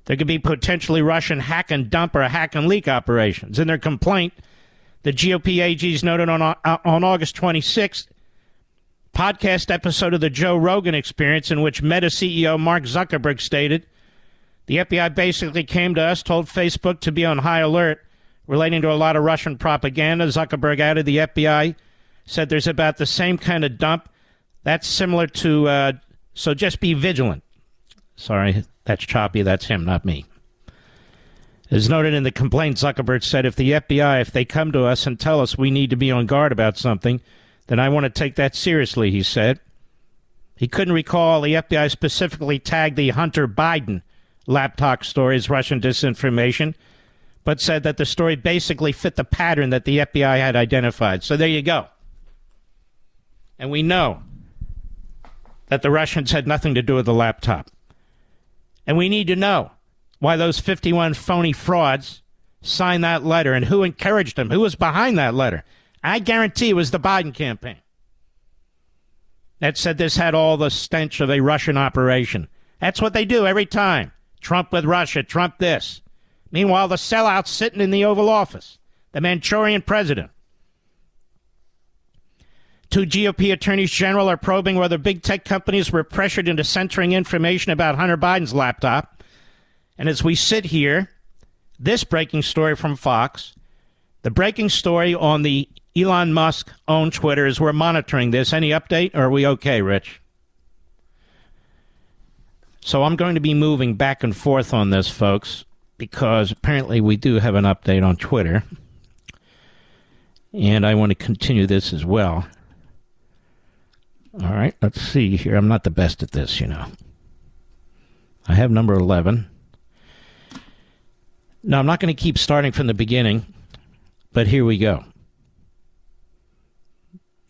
there could be potentially Russian hack and dump or hack and leak operations. In their complaint, the GOP AGs noted on, uh, on August 26th podcast episode of the Joe Rogan Experience in which Meta CEO Mark Zuckerberg stated, "The FBI basically came to us, told Facebook to be on high alert relating to a lot of Russian propaganda." Zuckerberg added, "The FBI said there's about the same kind of dump. That's similar to uh, so just be vigilant." Sorry, that's choppy. That's him, not me. As noted in the complaint, Zuckerberg said, "If the FBI, if they come to us and tell us we need to be on guard about something." Then I want to take that seriously, he said. He couldn't recall the FBI specifically tagged the Hunter Biden laptop story as Russian disinformation, but said that the story basically fit the pattern that the FBI had identified. So there you go. And we know that the Russians had nothing to do with the laptop. And we need to know why those 51 phony frauds signed that letter and who encouraged them, who was behind that letter. I guarantee it was the Biden campaign that said this had all the stench of a Russian operation. That's what they do every time. Trump with Russia, Trump this. Meanwhile, the sellout's sitting in the Oval Office, the Manchurian president. Two GOP attorneys general are probing whether big tech companies were pressured into censoring information about Hunter Biden's laptop. And as we sit here, this breaking story from Fox, the breaking story on the Elon Musk owned Twitter as we're monitoring this. Any update, are we okay, Rich? So I'm going to be moving back and forth on this, folks, because apparently we do have an update on Twitter. And I want to continue this as well. All right, let's see here. I'm not the best at this, you know. I have number 11. Now, I'm not going to keep starting from the beginning, but here we go.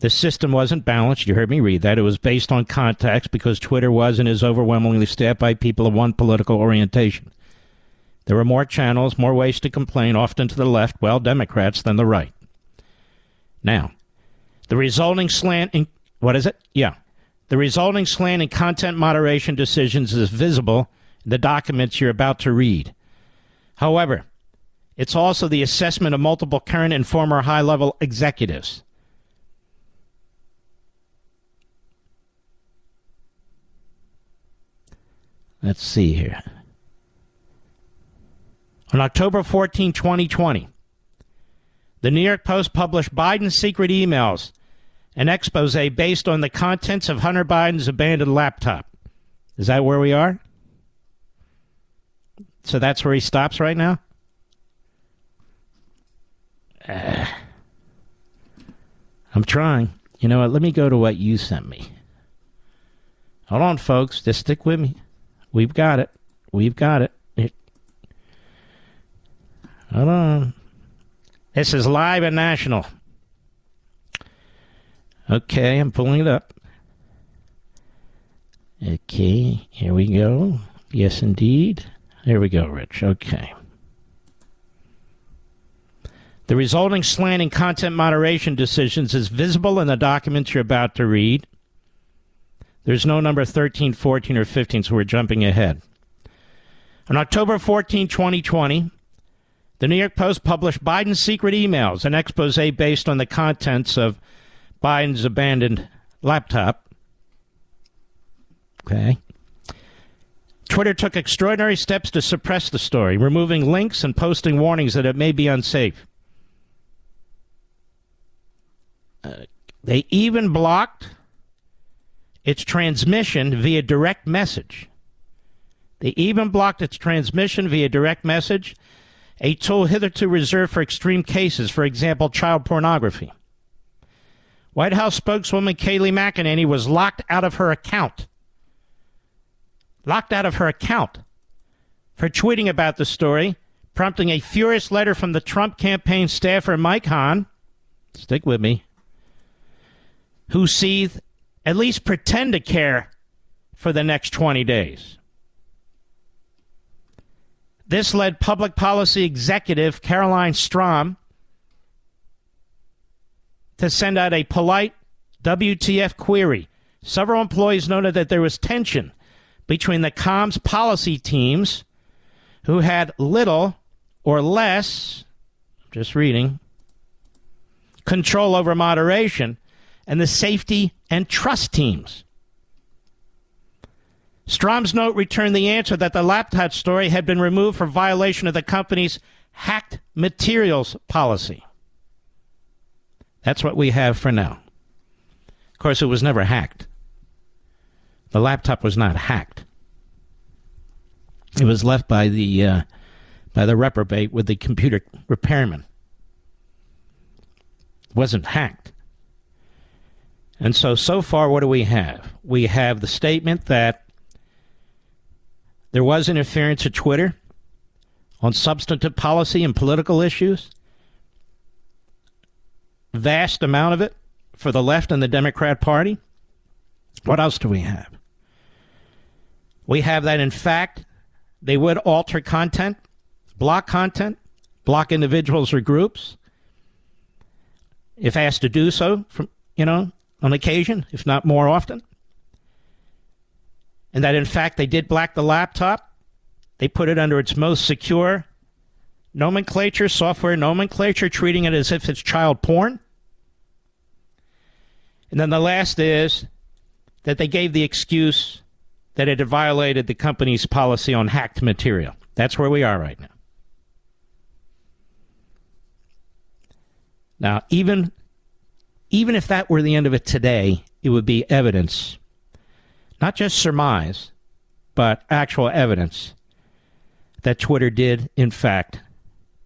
The system wasn't balanced. You heard me read that. It was based on context because Twitter was and is overwhelmingly staffed by people of one political orientation. There were more channels, more ways to complain, often to the left, well, Democrats, than the right. Now, the resulting slant in what is it? Yeah. The resulting slant in content moderation decisions is visible in the documents you're about to read. However, it's also the assessment of multiple current and former high level executives. Let's see here. On October 14, 2020, the New York Post published Biden's secret emails, an expose based on the contents of Hunter Biden's abandoned laptop. Is that where we are? So that's where he stops right now? Uh, I'm trying. You know what? Let me go to what you sent me. Hold on, folks. Just stick with me. We've got it. We've got it. it. Hold on. This is live and national. Okay, I'm pulling it up. Okay, here we go. Yes, indeed. There we go, Rich. Okay. The resulting slanting content moderation decisions is visible in the documents you're about to read. There's no number 13, 14, or 15, so we're jumping ahead. On October 14, 2020, the New York Post published Biden's secret emails, an expose based on the contents of Biden's abandoned laptop. Okay. Twitter took extraordinary steps to suppress the story, removing links and posting warnings that it may be unsafe. Uh, they even blocked its transmission via direct message. They even blocked its transmission via direct message, a tool hitherto reserved for extreme cases, for example, child pornography. White House spokeswoman Kayleigh McEnany was locked out of her account. Locked out of her account for tweeting about the story, prompting a furious letter from the Trump campaign staffer Mike Hahn. Stick with me. Who seethed at least pretend to care for the next 20 days. This led public policy executive Caroline Strom to send out a polite WTF query. Several employees noted that there was tension between the comms policy teams who had little or less, just reading, control over moderation and the safety and trust teams. Strom's note returned the answer that the laptop story had been removed for violation of the company's hacked materials policy. That's what we have for now. Of course, it was never hacked. The laptop was not hacked. It was left by the uh, by the reprobate with the computer repairman. It wasn't hacked. And so, so far, what do we have? We have the statement that there was interference at Twitter on substantive policy and political issues. Vast amount of it for the left and the Democrat Party. What else do we have? We have that, in fact, they would alter content, block content, block individuals or groups if asked to do so from you know on occasion, if not more often. And that in fact they did black the laptop. They put it under its most secure nomenclature, software nomenclature, treating it as if it's child porn. And then the last is that they gave the excuse that it had violated the company's policy on hacked material. That's where we are right now. Now, even even if that were the end of it today, it would be evidence, not just surmise, but actual evidence that Twitter did, in fact,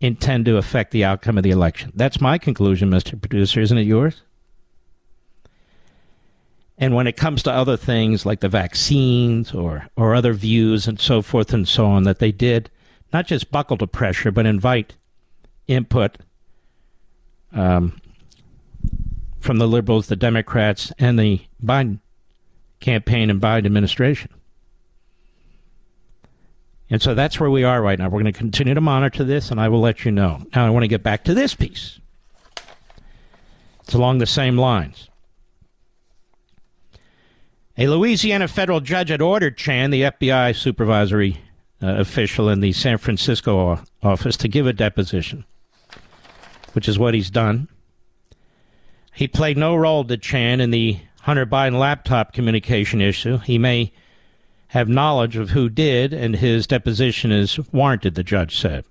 intend to affect the outcome of the election. That's my conclusion, Mr. Producer, isn't it yours? And when it comes to other things like the vaccines or, or other views and so forth and so on, that they did not just buckle to pressure, but invite input um, from the liberals, the Democrats, and the Biden campaign and Biden administration. And so that's where we are right now. We're going to continue to monitor this, and I will let you know. Now, I want to get back to this piece. It's along the same lines. A Louisiana federal judge had ordered Chan, the FBI supervisory uh, official in the San Francisco office, to give a deposition, which is what he's done. He played no role, did Chan, in the Hunter Biden laptop communication issue. He may have knowledge of who did, and his deposition is warranted, the judge said.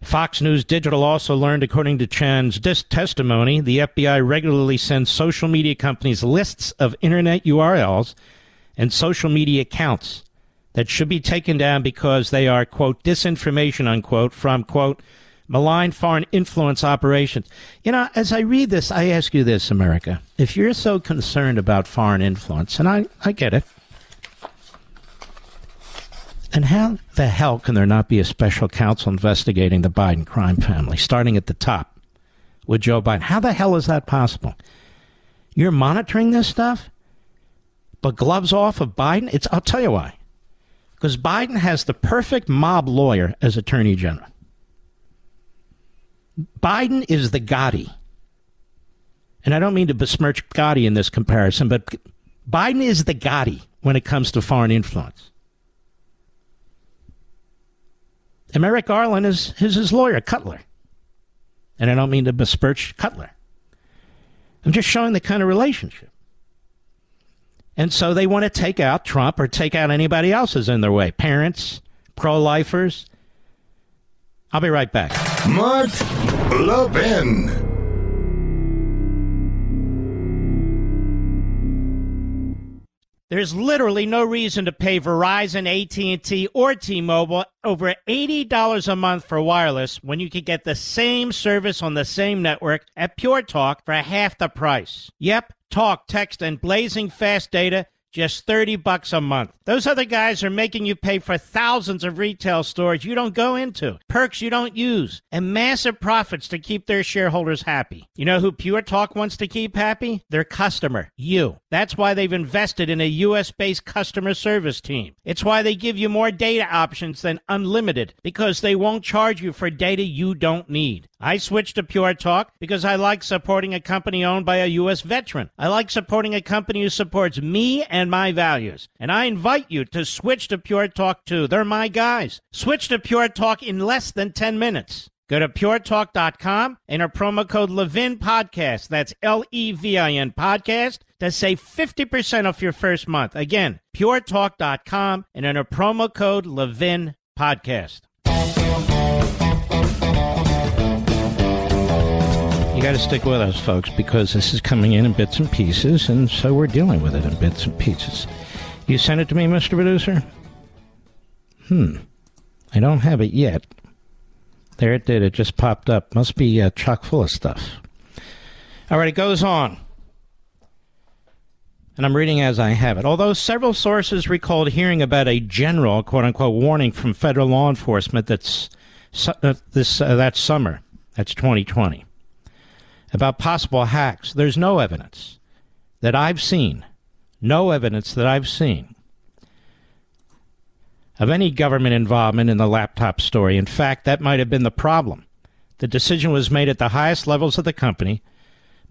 Fox News Digital also learned, according to Chan's testimony, the FBI regularly sends social media companies lists of internet URLs and social media accounts that should be taken down because they are, quote, disinformation, unquote, from, quote, malign foreign influence operations. You know, as I read this, I ask you this, America. If you're so concerned about foreign influence, and I, I get it, and how the hell can there not be a special counsel investigating the Biden crime family, starting at the top with Joe Biden? How the hell is that possible? You're monitoring this stuff, but gloves off of Biden? It's I'll tell you why. Because Biden has the perfect mob lawyer as attorney general. Biden is the Gotti. And I don't mean to besmirch Gotti in this comparison, but Biden is the Gotti when it comes to foreign influence. And Merrick Garland is, is his lawyer, Cutler. And I don't mean to besmirch Cutler. I'm just showing the kind of relationship. And so they want to take out Trump or take out anybody else who's in their way. Parents, pro lifers. I'll be right back. Mark Levin. There's literally no reason to pay Verizon, AT&T, or T-Mobile over $80 a month for wireless when you can get the same service on the same network at Pure Talk for half the price. Yep, talk, text, and blazing fast data just 30 bucks a month. Those other guys are making you pay for thousands of retail stores you don't go into, perks you don't use, and massive profits to keep their shareholders happy. You know who Pure Talk wants to keep happy? Their customer, you. That's why they've invested in a US based customer service team. It's why they give you more data options than unlimited because they won't charge you for data you don't need. I switched to Pure Talk because I like supporting a company owned by a U.S. veteran. I like supporting a company who supports me and my values. And I invite you to switch to Pure Talk too. They're my guys. Switch to Pure Talk in less than 10 minutes. Go to puretalk.com, enter promo code Levin Podcast. That's L E V I N Podcast to save 50% off your first month. Again, puretalk.com and enter promo code Levin Podcast. Got to stick with us, folks, because this is coming in in bits and pieces, and so we're dealing with it in bits and pieces. You sent it to me, Mr. Producer? Hmm. I don't have it yet. There it did. It just popped up. Must be uh, chock full of stuff. All right, it goes on. And I'm reading as I have it. Although several sources recalled hearing about a general, quote unquote, warning from federal law enforcement that's uh, this uh, that summer, that's 2020 about possible hacks. There's no evidence that I've seen, no evidence that I've seen of any government involvement in the laptop story. In fact, that might have been the problem. The decision was made at the highest levels of the company,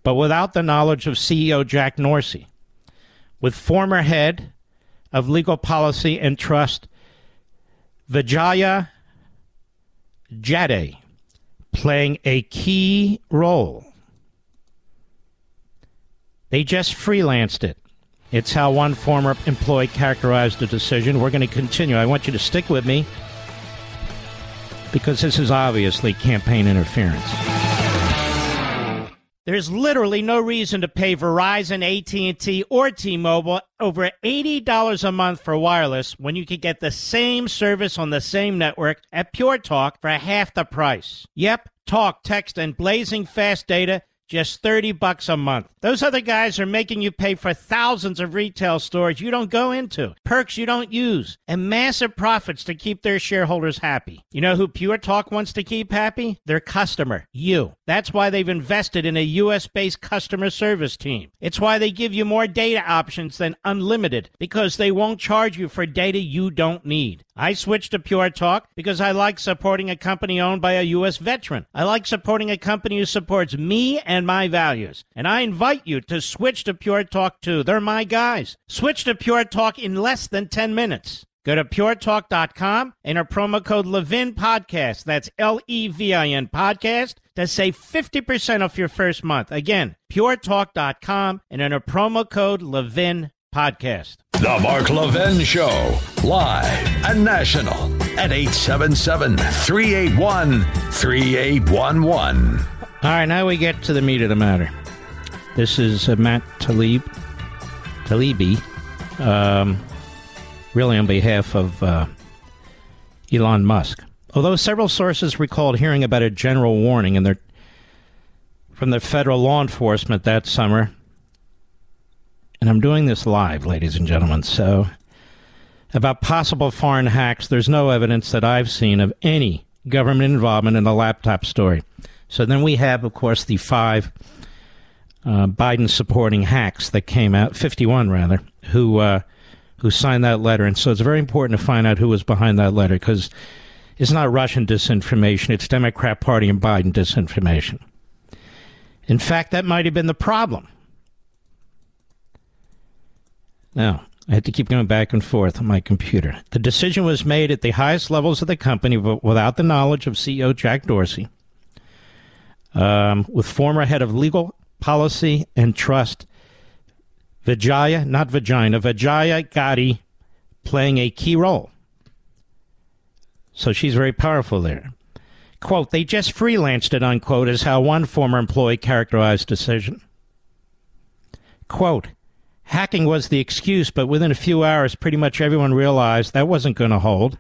but without the knowledge of CEO Jack Dorsey, with former head of legal policy and trust Vijaya Gadde playing a key role they just freelanced it. It's how one former employee characterized the decision. We're going to continue. I want you to stick with me because this is obviously campaign interference. There's literally no reason to pay Verizon, AT&T, or T-Mobile over $80 a month for wireless when you can get the same service on the same network at Pure Talk for half the price. Yep, talk, text, and blazing fast data just 30 bucks a month. Those other guys are making you pay for thousands of retail stores you don't go into, perks you don't use, and massive profits to keep their shareholders happy. You know who Pure Talk wants to keep happy? Their customer, you. That's why they've invested in a US based customer service team. It's why they give you more data options than unlimited because they won't charge you for data you don't need. I switched to Pure Talk because I like supporting a company owned by a U.S. veteran. I like supporting a company who supports me and my values. And I invite you to switch to Pure Talk too. They're my guys. Switch to Pure Talk in less than 10 minutes. Go to puretalk.com and enter promo code Levin Podcast. That's L E V I N Podcast to save 50% off your first month. Again, puretalk.com and enter promo code Levin Podcast. The Mark Levin Show, live and national at 877 381 3811. All right, now we get to the meat of the matter. This is uh, Matt Talib, Taibbi, um, really on behalf of uh, Elon Musk. Although several sources recalled hearing about a general warning in their, from the federal law enforcement that summer and I'm doing this live, ladies and gentlemen. So, about possible foreign hacks, there's no evidence that I've seen of any government involvement in the laptop story. So then we have, of course, the five uh, Biden supporting hacks that came out, 51 rather, who uh, who signed that letter. And so it's very important to find out who was behind that letter because it's not Russian disinformation, it's Democrat Party and Biden disinformation. In fact, that might have been the problem now, I had to keep going back and forth on my computer. The decision was made at the highest levels of the company but without the knowledge of CEO Jack Dorsey, um, with former head of legal policy and trust Vijaya, not vagina, Vijaya Gadde playing a key role. So she's very powerful there. Quote, they just freelanced it, unquote, is how one former employee characterized decision. Quote, Hacking was the excuse, but within a few hours, pretty much everyone realized that wasn't going to hold.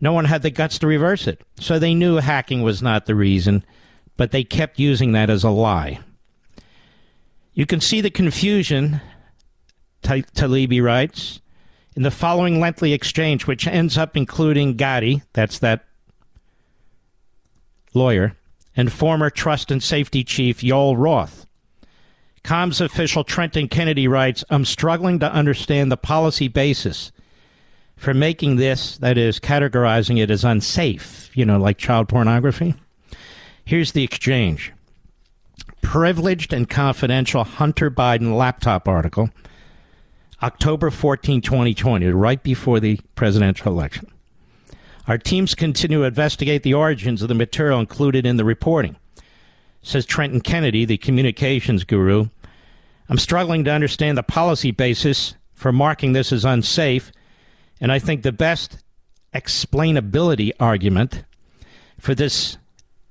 No one had the guts to reverse it. So they knew hacking was not the reason, but they kept using that as a lie. You can see the confusion, Taibbi writes, in the following lengthy exchange, which ends up including Gotti, that's that lawyer, and former trust and safety chief Yoel Roth. Comms official Trenton Kennedy writes I'm struggling to understand the policy basis for making this, that is, categorizing it as unsafe, you know, like child pornography. Here's the exchange Privileged and confidential Hunter Biden laptop article, October 14, 2020, right before the presidential election. Our teams continue to investigate the origins of the material included in the reporting says Trenton Kennedy, the communications guru. I'm struggling to understand the policy basis for marking this as unsafe, and I think the best explainability argument for this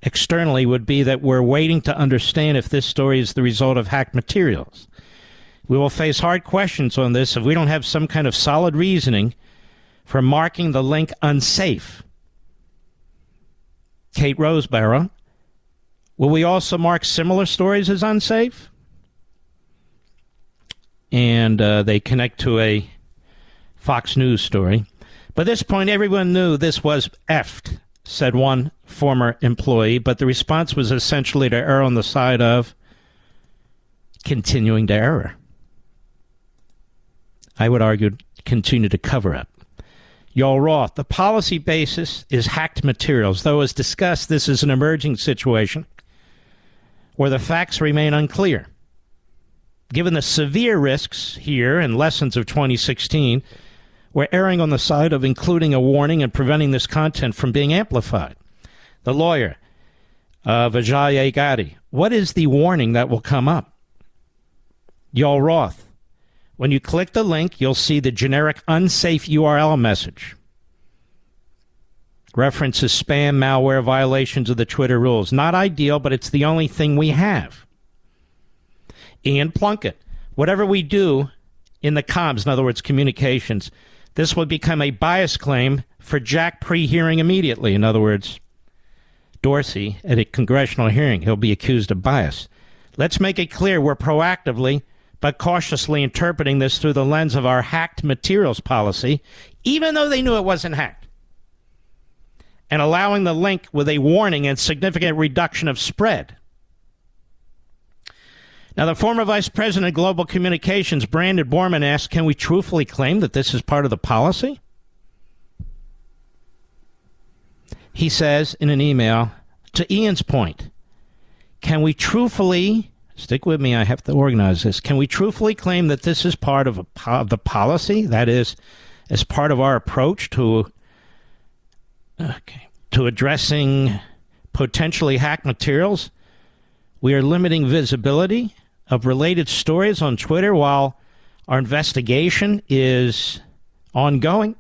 externally would be that we're waiting to understand if this story is the result of hacked materials. We will face hard questions on this if we don't have some kind of solid reasoning for marking the link unsafe. Kate Roseborough, Will we also mark similar stories as unsafe? And uh, they connect to a Fox News story. By this point, everyone knew this was effed, said one former employee, but the response was essentially to err on the side of continuing to error. I would argue continue to cover up. Yoel Roth, the policy basis is hacked materials. Though, as discussed, this is an emerging situation where the facts remain unclear. Given the severe risks here and lessons of 2016, we're erring on the side of including a warning and preventing this content from being amplified. The lawyer, uh, Vijay Gadde, what is the warning that will come up? Yoel Roth, when you click the link, you'll see the generic unsafe URL message references spam, malware, violations of the Twitter rules. Not ideal, but it's the only thing we have. Ian Plunkett, whatever we do in the comms, in other words, communications, this will become a bias claim for Jack pre hearing immediately. In other words, Dorsey at a congressional hearing. He'll be accused of bias. Let's make it clear we're proactively but cautiously interpreting this through the lens of our hacked materials policy, even though they knew it wasn't hacked, and allowing the link with a warning and significant reduction of spread. Now, the former vice president of global communications, Brandon Borrman, asked Can we truthfully claim that this is part of the policy? He says in an email to Ian's point Can we truthfully, stick with me, I have to organize this, can we truthfully claim that this is part of, a, of the policy? That is, as part of our approach to, okay, to addressing potentially hacked materials? We are limiting visibility of related stories on Twitter while our investigation is ongoing.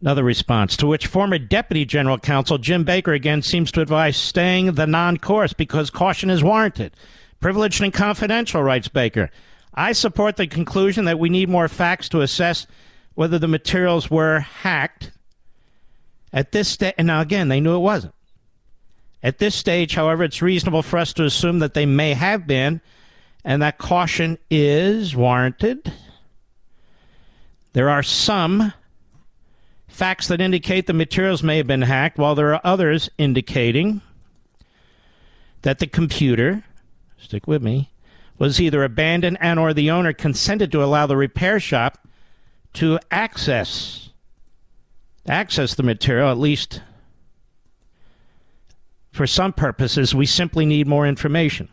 Another response to which former Deputy General Counsel Jim Baker again seems to advise staying the non course because caution is warranted. Privileged and confidential, writes Baker. I support the conclusion that we need more facts to assess whether the materials were hacked. At this stage, and now again, they knew it wasn't. At this stage, however, it's reasonable for us to assume that they may have been, and that caution is warranted. There are some facts that indicate the materials may have been hacked, while there are others indicating that the computer, stick with me, was either abandoned and or the owner consented to allow the repair shop to access access the material at least for some purposes, we simply need more information.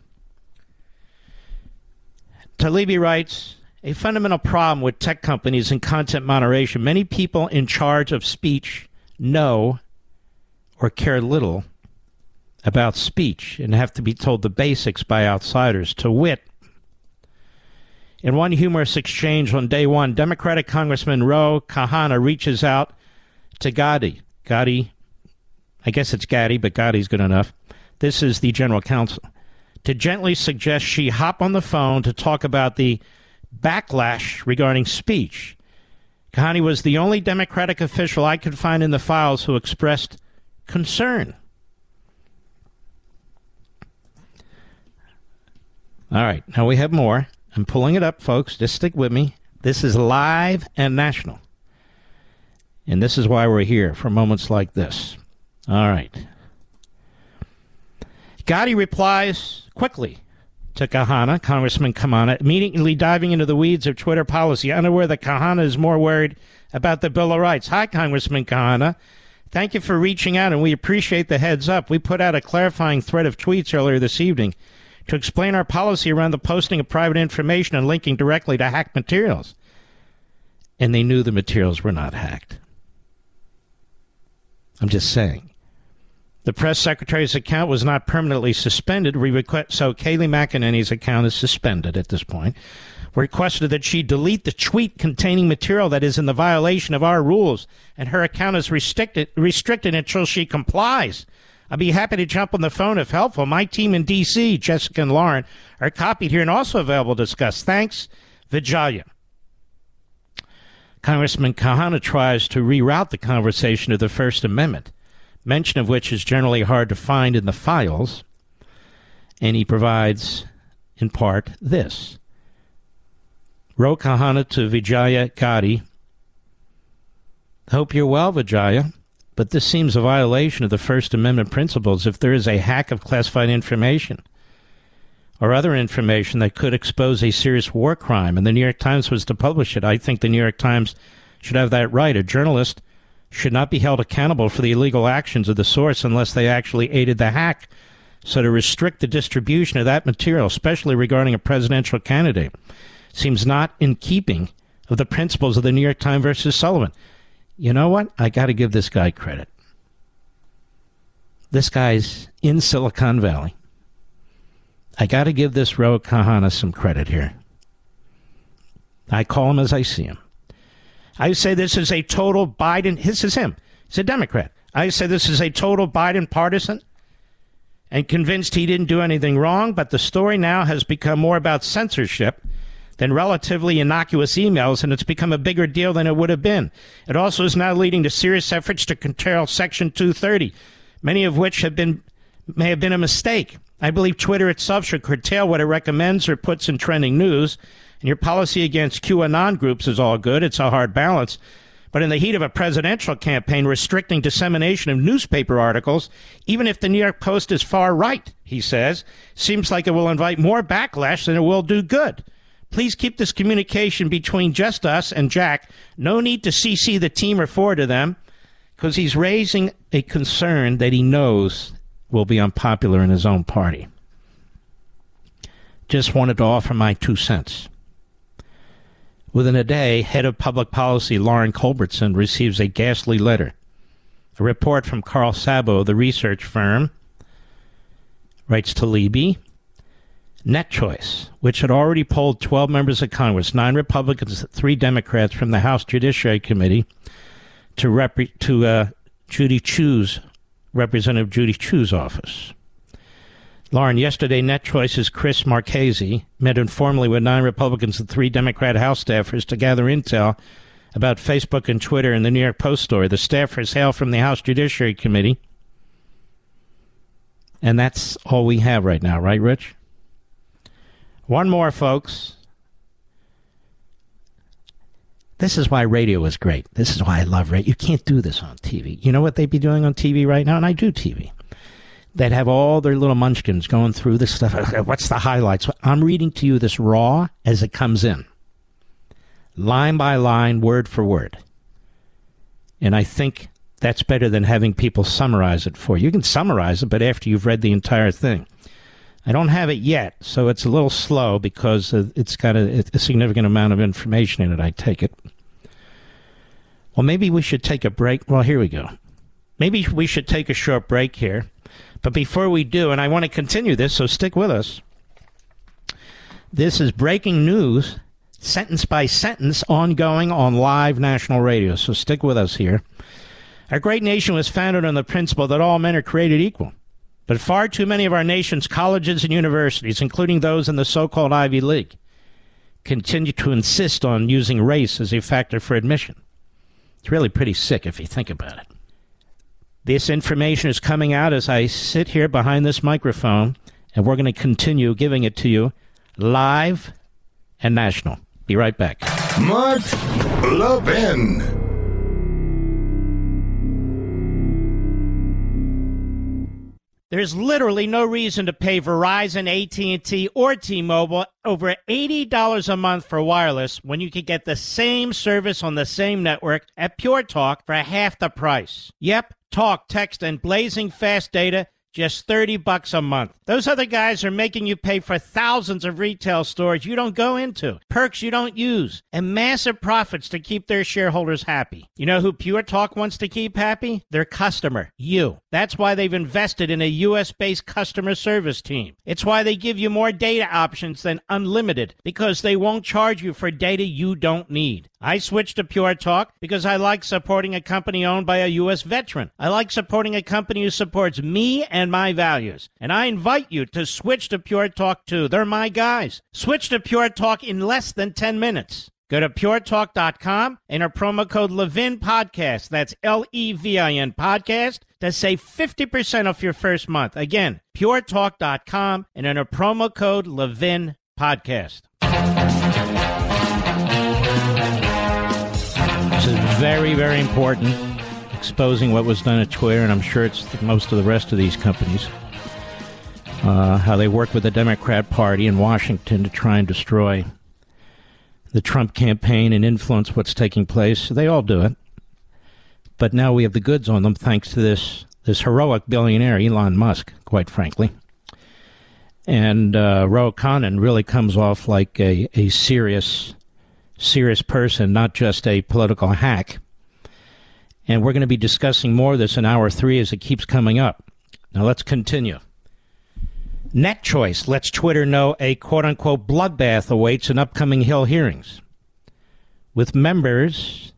Taibbi writes A fundamental problem with tech companies and content moderation many people in charge of speech know or care little about speech and have to be told the basics by outsiders. To wit, in one humorous exchange on day one, Democratic Congressman Ro Khanna reaches out to Gadi. Gadi I guess it's Gaddy, but Gaddy's good enough. This is the general counsel. To gently suggest she hop on the phone to talk about the backlash regarding speech. Kahani was the only Democratic official I could find in the files who expressed concern. All right, now we have more. I'm pulling it up, folks. Just stick with me. This is live and national. And this is why we're here for moments like this. All right. Gotti replies quickly to Kahana, Congressman Khanna, immediately diving into the weeds of Twitter policy, unaware that Kahana is more worried about the Bill of Rights. Hi, Congressman Kahana. Thank you for reaching out, and we appreciate the heads up. We put out a clarifying thread of tweets earlier this evening to explain our policy around the posting of private information and linking directly to hacked materials. And they knew the materials were not hacked. I'm just saying. The press secretary's account was not permanently suspended. We request, so Kayleigh McEnany's account is suspended at this point. We requested that she delete the tweet containing material that is in the violation of our rules, and her account is restricted, restricted until she complies. I'd be happy to jump on the phone if helpful. My team in D.C., Jessica and Lauren, are copied here and also available to discuss. Thanks, Vijaya. Congressman Kahana tries to reroute the conversation to the First Amendment mention of which is generally hard to find in the files. And he provides, in part, this Ro Khanna to Vijaya Gadde. Hope you're well, Vijaya, but this seems a violation of the First Amendment principles if there is a hack of classified information or other information that could expose a serious war crime, and the New York Times was to publish it. I think the New York Times should have that right. A journalist should not be held accountable for the illegal actions of the source unless they actually aided the hack. So to restrict the distribution of that material, especially regarding a presidential candidate, seems not in keeping of the principles of the New York Times versus Sullivan. You know what? I got to give this guy credit. This guy's in Silicon Valley. I got to give this Ro Khanna some credit here. I call him as I see him. I say this is a total Biden. This is him. He's a Democrat. I say this is a total Biden partisan and convinced he didn't do anything wrong, but the story now has become more about censorship than relatively innocuous emails, and it's become a bigger deal than it would have been. It also is now leading to serious efforts to curtail Section 230, many of which have been may have been a mistake. I believe Twitter itself should curtail what it recommends or puts in trending news. And your policy against QAnon groups is all good. It's a hard balance. But in the heat of a presidential campaign, restricting dissemination of newspaper articles, even if the New York Post is far right, he says, seems like it will invite more backlash than it will do good. Please keep this communication between just us and Jack. No need to CC the team or forward to them because he's raising a concern that he knows will be unpopular in his own party. Just wanted to offer my two cents. Within a day, head of public policy Lauren Culbertson receives a ghastly letter. A report from Carl Szabo, the research firm, writes to Libby. Net Choice, which had already polled 12 members of Congress, nine Republicans, three Democrats from the House Judiciary Committee, to, rep- to uh, Judy Chu's, Representative Judy Chu's office. Lauren, yesterday, Net Choice's Chris Marchese met informally with nine Republicans and three Democrat House staffers to gather intel about Facebook and Twitter and the New York Post story. The staffers hail from the House Judiciary Committee. And that's all we have right now, right, Rich? One more, folks. This is why radio is great. This is why I love radio. You can't do this on TV. You know what they'd be doing on TV right now? And I do TV They'd have all their little munchkins going through this stuff. What's the highlights? I'm reading to you this raw as it comes in, line by line, word for word. And I think that's better than having people summarize it for you. You can summarize it, but after you've read the entire thing. I don't have it yet, so it's a little slow because it's got a, a significant amount of information in it. I take it. Well, maybe we should take a break. Well, here we go. Maybe we should take a short break here but before we do, and I want to continue this, so stick with us. This is breaking news, sentence by sentence, ongoing on live national radio. So stick with us here. Our great nation was founded on the principle that all men are created equal. But far too many of our nation's colleges and universities, including those in the so called Ivy League, continue to insist on using race as a factor for admission. It's really pretty sick if you think about it. This information is coming out as I sit here behind this microphone, and we're going to continue giving it to you live and national. Be right back. Mark Levin. There's literally no reason to pay Verizon, AT&T, or T-Mobile over $80 a month for wireless when you can get the same service on the same network at Pure Talk for half the price. Yep, talk, text, and blazing fast data just 30 bucks a month. Those other guys are making you pay for thousands of retail stores you don't go into, perks you don't use, and massive profits to keep their shareholders happy. You know who Pure Talk wants to keep happy? Their customer, you. That's why they've invested in a US based customer service team. It's why they give you more data options than unlimited because they won't charge you for data you don't need. I switched to Pure Talk because I like supporting a company owned by a U.S. veteran. I like supporting a company who supports me and my values. And I invite you to switch to Pure Talk too. They're my guys. Switch to Pure Talk in less than 10 minutes. Go to puretalk.com, and enter promo code Levin Podcast. That's L E V I N Podcast to save 50% off your first month. Again, puretalk.com and enter promo code Levin Podcast. Very, very important, exposing what was done at Twitter, and I'm sure it's most of the rest of these companies. Uh, how they work with the Democrat Party in Washington to try and destroy the Trump campaign and influence what's taking place. They all do it. But now we have the goods on them thanks to this, this heroic billionaire, Elon Musk, quite frankly. And uh, Ro really comes off like a, a serious, serious person, not just a political hack. And we're going to be discussing more of this in hour three as it keeps coming up. Now let's continue. Net Choice lets Twitter know a quote unquote bloodbath awaits in upcoming Hill hearings, with members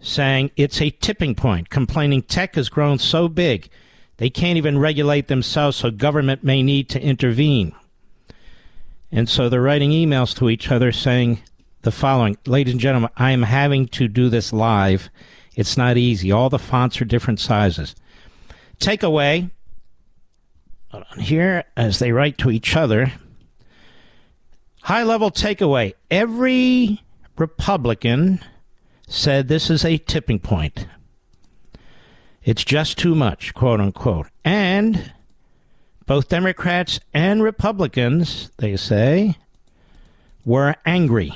saying it's a tipping point, complaining tech has grown so big they can't even regulate themselves, so government may need to intervene. And so they're writing emails to each other saying the following Ladies and gentlemen, I am having to do this live. It's not easy. All the fonts are different sizes. takeaway here as they write to each other. High level takeaway. Every Republican said this is a tipping point. It's just too much, quote unquote. And both Democrats and Republicans, they say, were angry.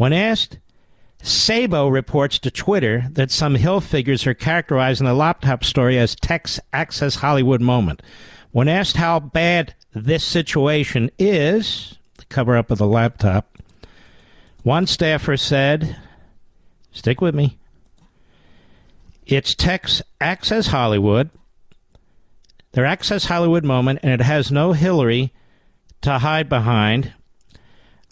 When asked, Szabo reports to Twitter that some Hill figures are characterizing the laptop story as tech's Access Hollywood moment. When asked how bad this situation is, the cover up of the laptop, one staffer said, Stick with me. It's tech's Access Hollywood, their Access Hollywood moment, and it has no Hillary to hide behind.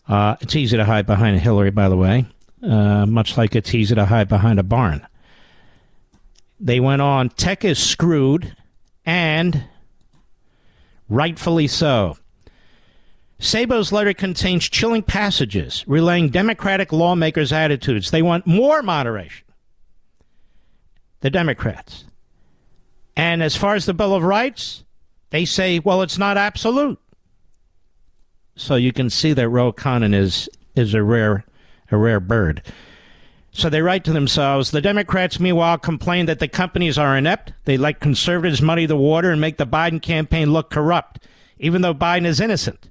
Uh, it's easy to hide behind Hillary, by the way, uh, much like it's easy to hide behind a barn. They went on, tech is screwed, and rightfully so. Szabo's letter contains chilling passages relaying Democratic lawmakers' attitudes. They want more moderation. The Democrats. And as far as the Bill of Rights, they say, well, it's not absolute. So you can see that Ro Khanna is is a rare a rare bird. So they write to themselves. The Democrats, meanwhile, complain that the companies are inept. They let conservatives muddy the water and make the Biden campaign look corrupt, even though Biden is innocent.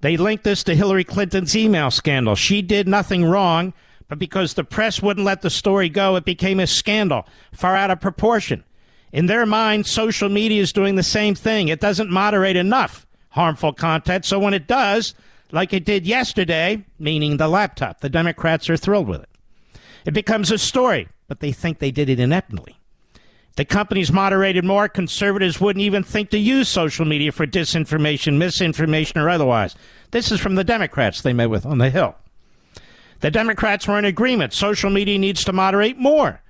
They link this to Hillary Clinton's email scandal. She did nothing wrong, but because the press wouldn't let the story go, it became a scandal, far out of proportion. In their mind, social media is doing the same thing. It doesn't moderate enough harmful content. So when it does, like it did yesterday, meaning the laptop, the Democrats are thrilled with it. It becomes a story, but they think they did it ineptly. The companies moderated more, conservatives wouldn't even think to use social media for disinformation, misinformation, or otherwise. This is from the Democrats they met with on the Hill. The Democrats were in agreement. Social media needs to moderate more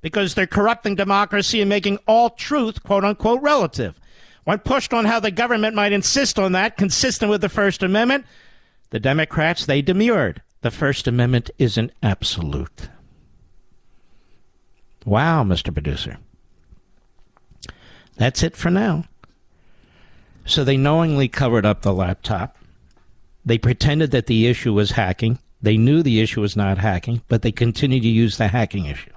because they're corrupting democracy and making all truth, quote unquote, relative. When pushed on how the government might insist on that, consistent with the First Amendment, the Democrats, they demurred. The First Amendment isn't absolute. Wow, Mr. Producer. That's it for now. So they knowingly covered up the laptop. They pretended that the issue was hacking. They knew the issue was not hacking, but they continued to use the hacking issue.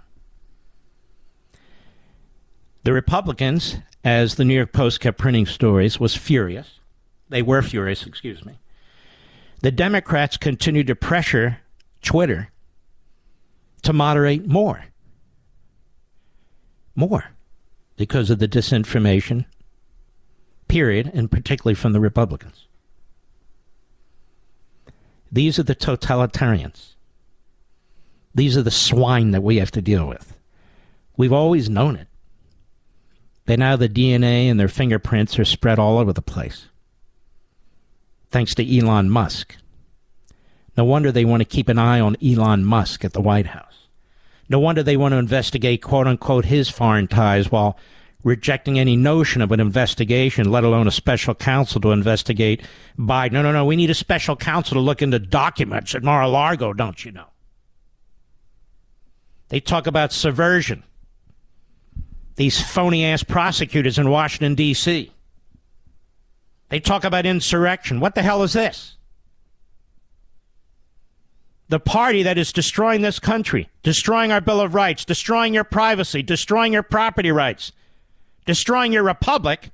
The Republicans as the New York Post kept printing stories, was furious. They were furious, excuse me. The Democrats continued to pressure Twitter to moderate more. More. Because of the disinformation, period, and particularly from the Republicans. These are the totalitarians. These are the swine that we have to deal with. We've always known it. But now the DNA and their fingerprints are spread all over the place. Thanks to Elon Musk. No wonder they want to keep an eye on Elon Musk at the White House. No wonder they want to investigate, quote unquote, his foreign ties while rejecting any notion of an investigation, let alone a special counsel to investigate Biden. No, no, no. We need a special counsel to look into documents at Mar a Lago, don't you know? They talk about subversion these phony ass prosecutors in Washington, D.C. They talk about insurrection. What the hell is this? The party that is destroying this country, destroying our Bill of Rights, destroying your privacy, destroying your property rights, destroying your republic,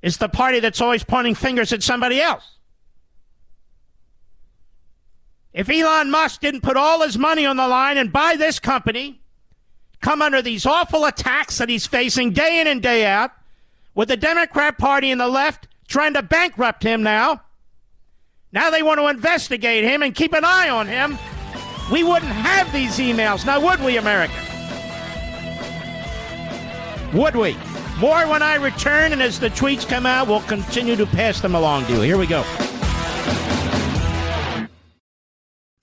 is the party that's always pointing fingers at somebody else. If Elon Musk didn't put all his money on the line and buy this company, come under these awful attacks that he's facing day in and day out, with the Democrat Party and the left trying to bankrupt him now. Now they want to investigate him and keep an eye on him. We wouldn't have these emails, now would we, America? Would we? More when I return, and as the tweets come out, we'll continue to pass them along to you. Here we go.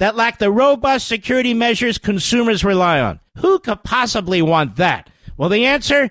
that lack the robust security measures consumers rely on. Who could possibly want that? Well, the answer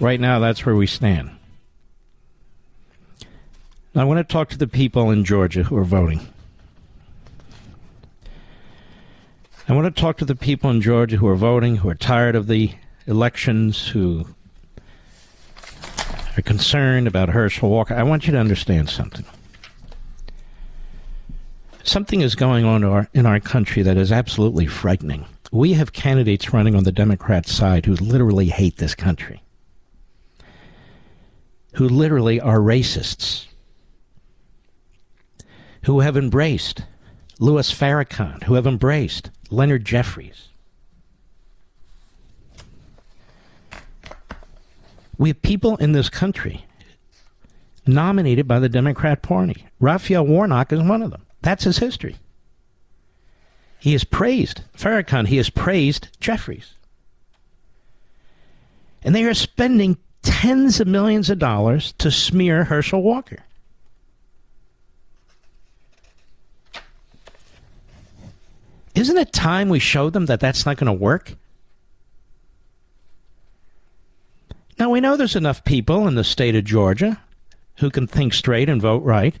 Right now, that's where we stand. I want to talk to the people in Georgia who are voting. I want to talk to the people in Georgia who are voting, who are tired of the elections, who are concerned about Herschel Walker. I want you to understand something. Something is going on our, in our country that is absolutely frightening. We have candidates running on the Democrat side who literally hate this country who literally are racists, who have embraced Louis Farrakhan, who have embraced Leonard Jeffries. We have people in this country nominated by the Democrat Party. Raphael Warnock is one of them. That's his history. He has praised Farrakhan. He has praised Jeffries. And they are spending tens of millions of dollars to smear Herschel Walker. Isn't it time we showed them that that's not going to work? Now, we know there's enough people in the state of Georgia who can think straight and vote right.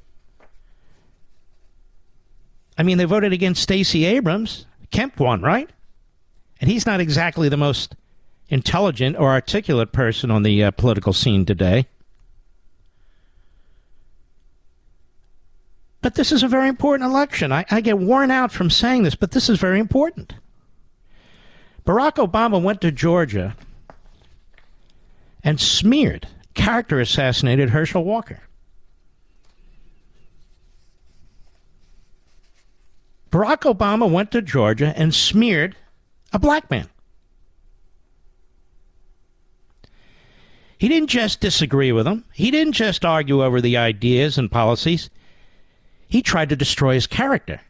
I mean, they voted against Stacey Abrams. Kemp won, right? And he's not exactly the most intelligent or articulate person on the uh, political scene today. But this is a very important election. I, I get worn out from saying this, but this is very important. Barack Obama went to Georgia and smeared, character assassinated Herschel Walker. Barack Obama went to Georgia and smeared a black man. He didn't just disagree with them. He didn't just argue over the ideas and policies. He tried to destroy his character.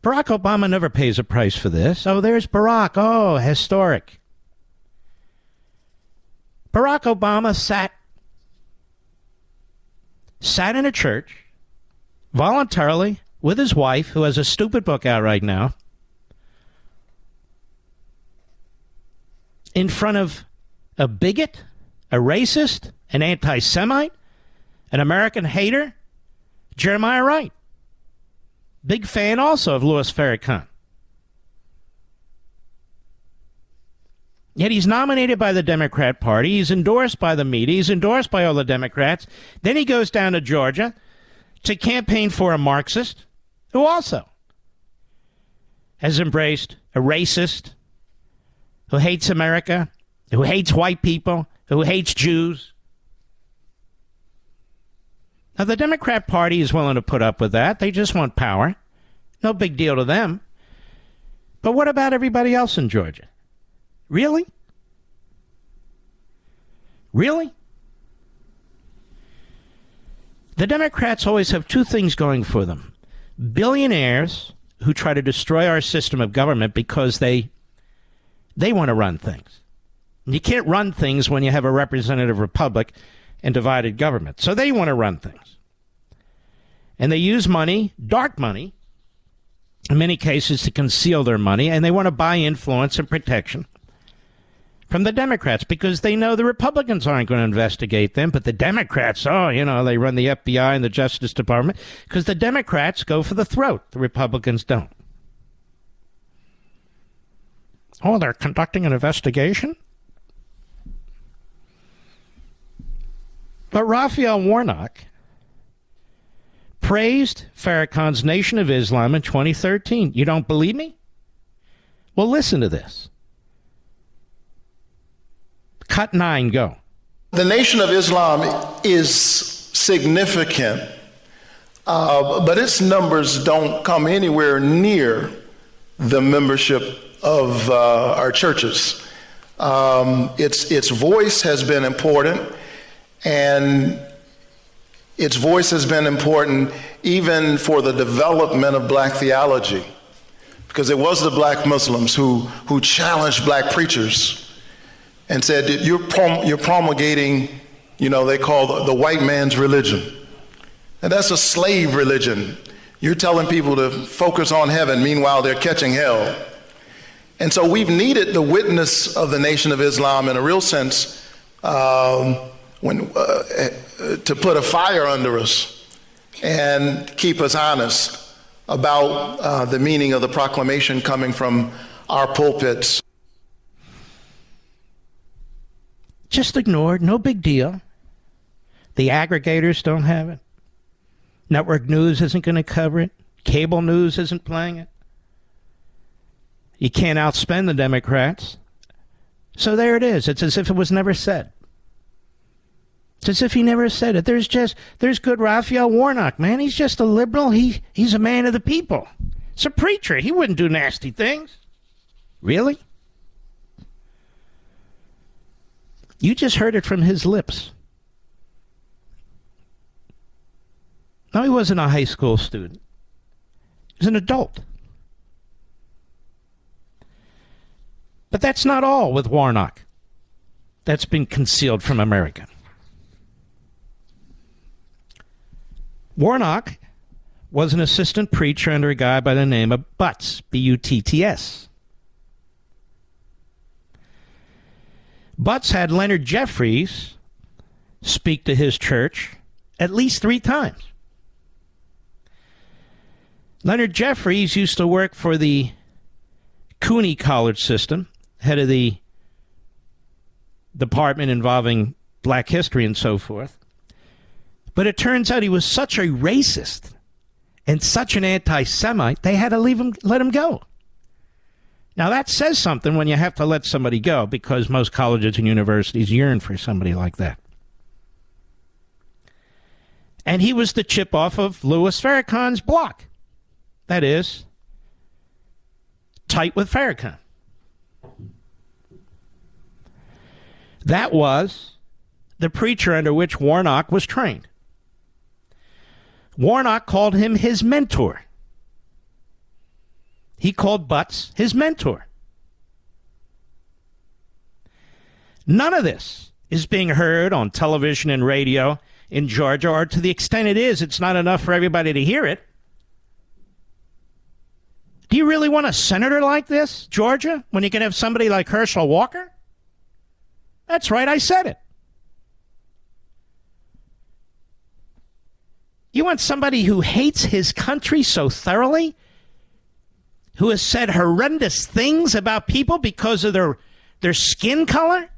Barack Obama never pays a price for this. Oh, there's Barack. Oh, historic. Barack Obama sat sat in a church voluntarily with his wife, who has a stupid book out right now, in front of a bigot, a racist, an anti Semite, an American hater, Jeremiah Wright. Big fan also of Louis Farrakhan. Yet he's nominated by the Democrat Party. He's endorsed by the media. He's endorsed by all the Democrats. Then he goes down to Georgia to campaign for a Marxist who also has embraced a racist who hates America, who hates white people, who hates Jews. Now, the Democrat Party is willing to put up with that. They just want power. No big deal to them. But what about everybody else in Georgia? Really? Really? The Democrats always have two things going for them billionaires who try to destroy our system of government because they they want to run things. You can't run things when you have a representative republic and divided government. So they want to run things. And they use money, dark money, in many cases to conceal their money, and they want to buy influence and protection from the Democrats because they know the Republicans aren't going to investigate them, but the Democrats, oh, you know, they run the FBI and the Justice Department because the Democrats go for the throat, the Republicans don't. Oh, they're conducting an investigation? But Raphael Warnock praised Farrakhan's Nation of Islam in 2013. You don't believe me? Well, listen to this. Cut nine, go. The Nation of Islam is significant, uh, but its numbers don't come anywhere near the membership of uh, our churches. Um, its, its voice has been important, and its voice has been important even for the development of black theology, because it was the black Muslims who, who challenged black preachers and said, You're, prom- you're promulgating, you know, they call the, the white man's religion. And that's a slave religion. You're telling people to focus on heaven, meanwhile, they're catching hell. And so we've needed the witness of the Nation of Islam in a real sense um, when, uh, to put a fire under us and keep us honest about uh, the meaning of the proclamation coming from our pulpits. Just ignored, no big deal. The aggregators don't have it. Network news isn't going to cover it. Cable news isn't playing it. You can't outspend the Democrats. So there it is. It's as if it was never said. It's as if he never said it. There's just there's good Raphael Warnock, man. He's just a liberal. He he's a man of the people. It's a preacher. He wouldn't do nasty things. Really? You just heard it from his lips. No, he wasn't a high school student. He was an adult. But that's not all with Warnock. That's been concealed from America. Warnock was an assistant preacher under a guy by the name of Butts, B U T T S. Butts had Leonard Jeffries speak to his church at least three times. Leonard Jeffries used to work for the CUNY College system, head of the department involving black history and so forth. But it turns out he was such a racist and such an anti Semite, they had to leave him, let him go. Now, that says something when you have to let somebody go because most colleges and universities yearn for somebody like that. And he was the chip off of Louis Farrakhan's block. That is, tight with Farrakhan. That was the preacher under which Warnock was trained. Warnock called him his mentor. He called Butts his mentor. None of this is being heard on television and radio in Georgia, or to the extent it is, it's not enough for everybody to hear it. Do you really want a senator like this, Georgia, when you can have somebody like Herschel Walker? That's right, I said it. You want somebody who hates his country so thoroughly who has said horrendous things about people because of their, their skin color,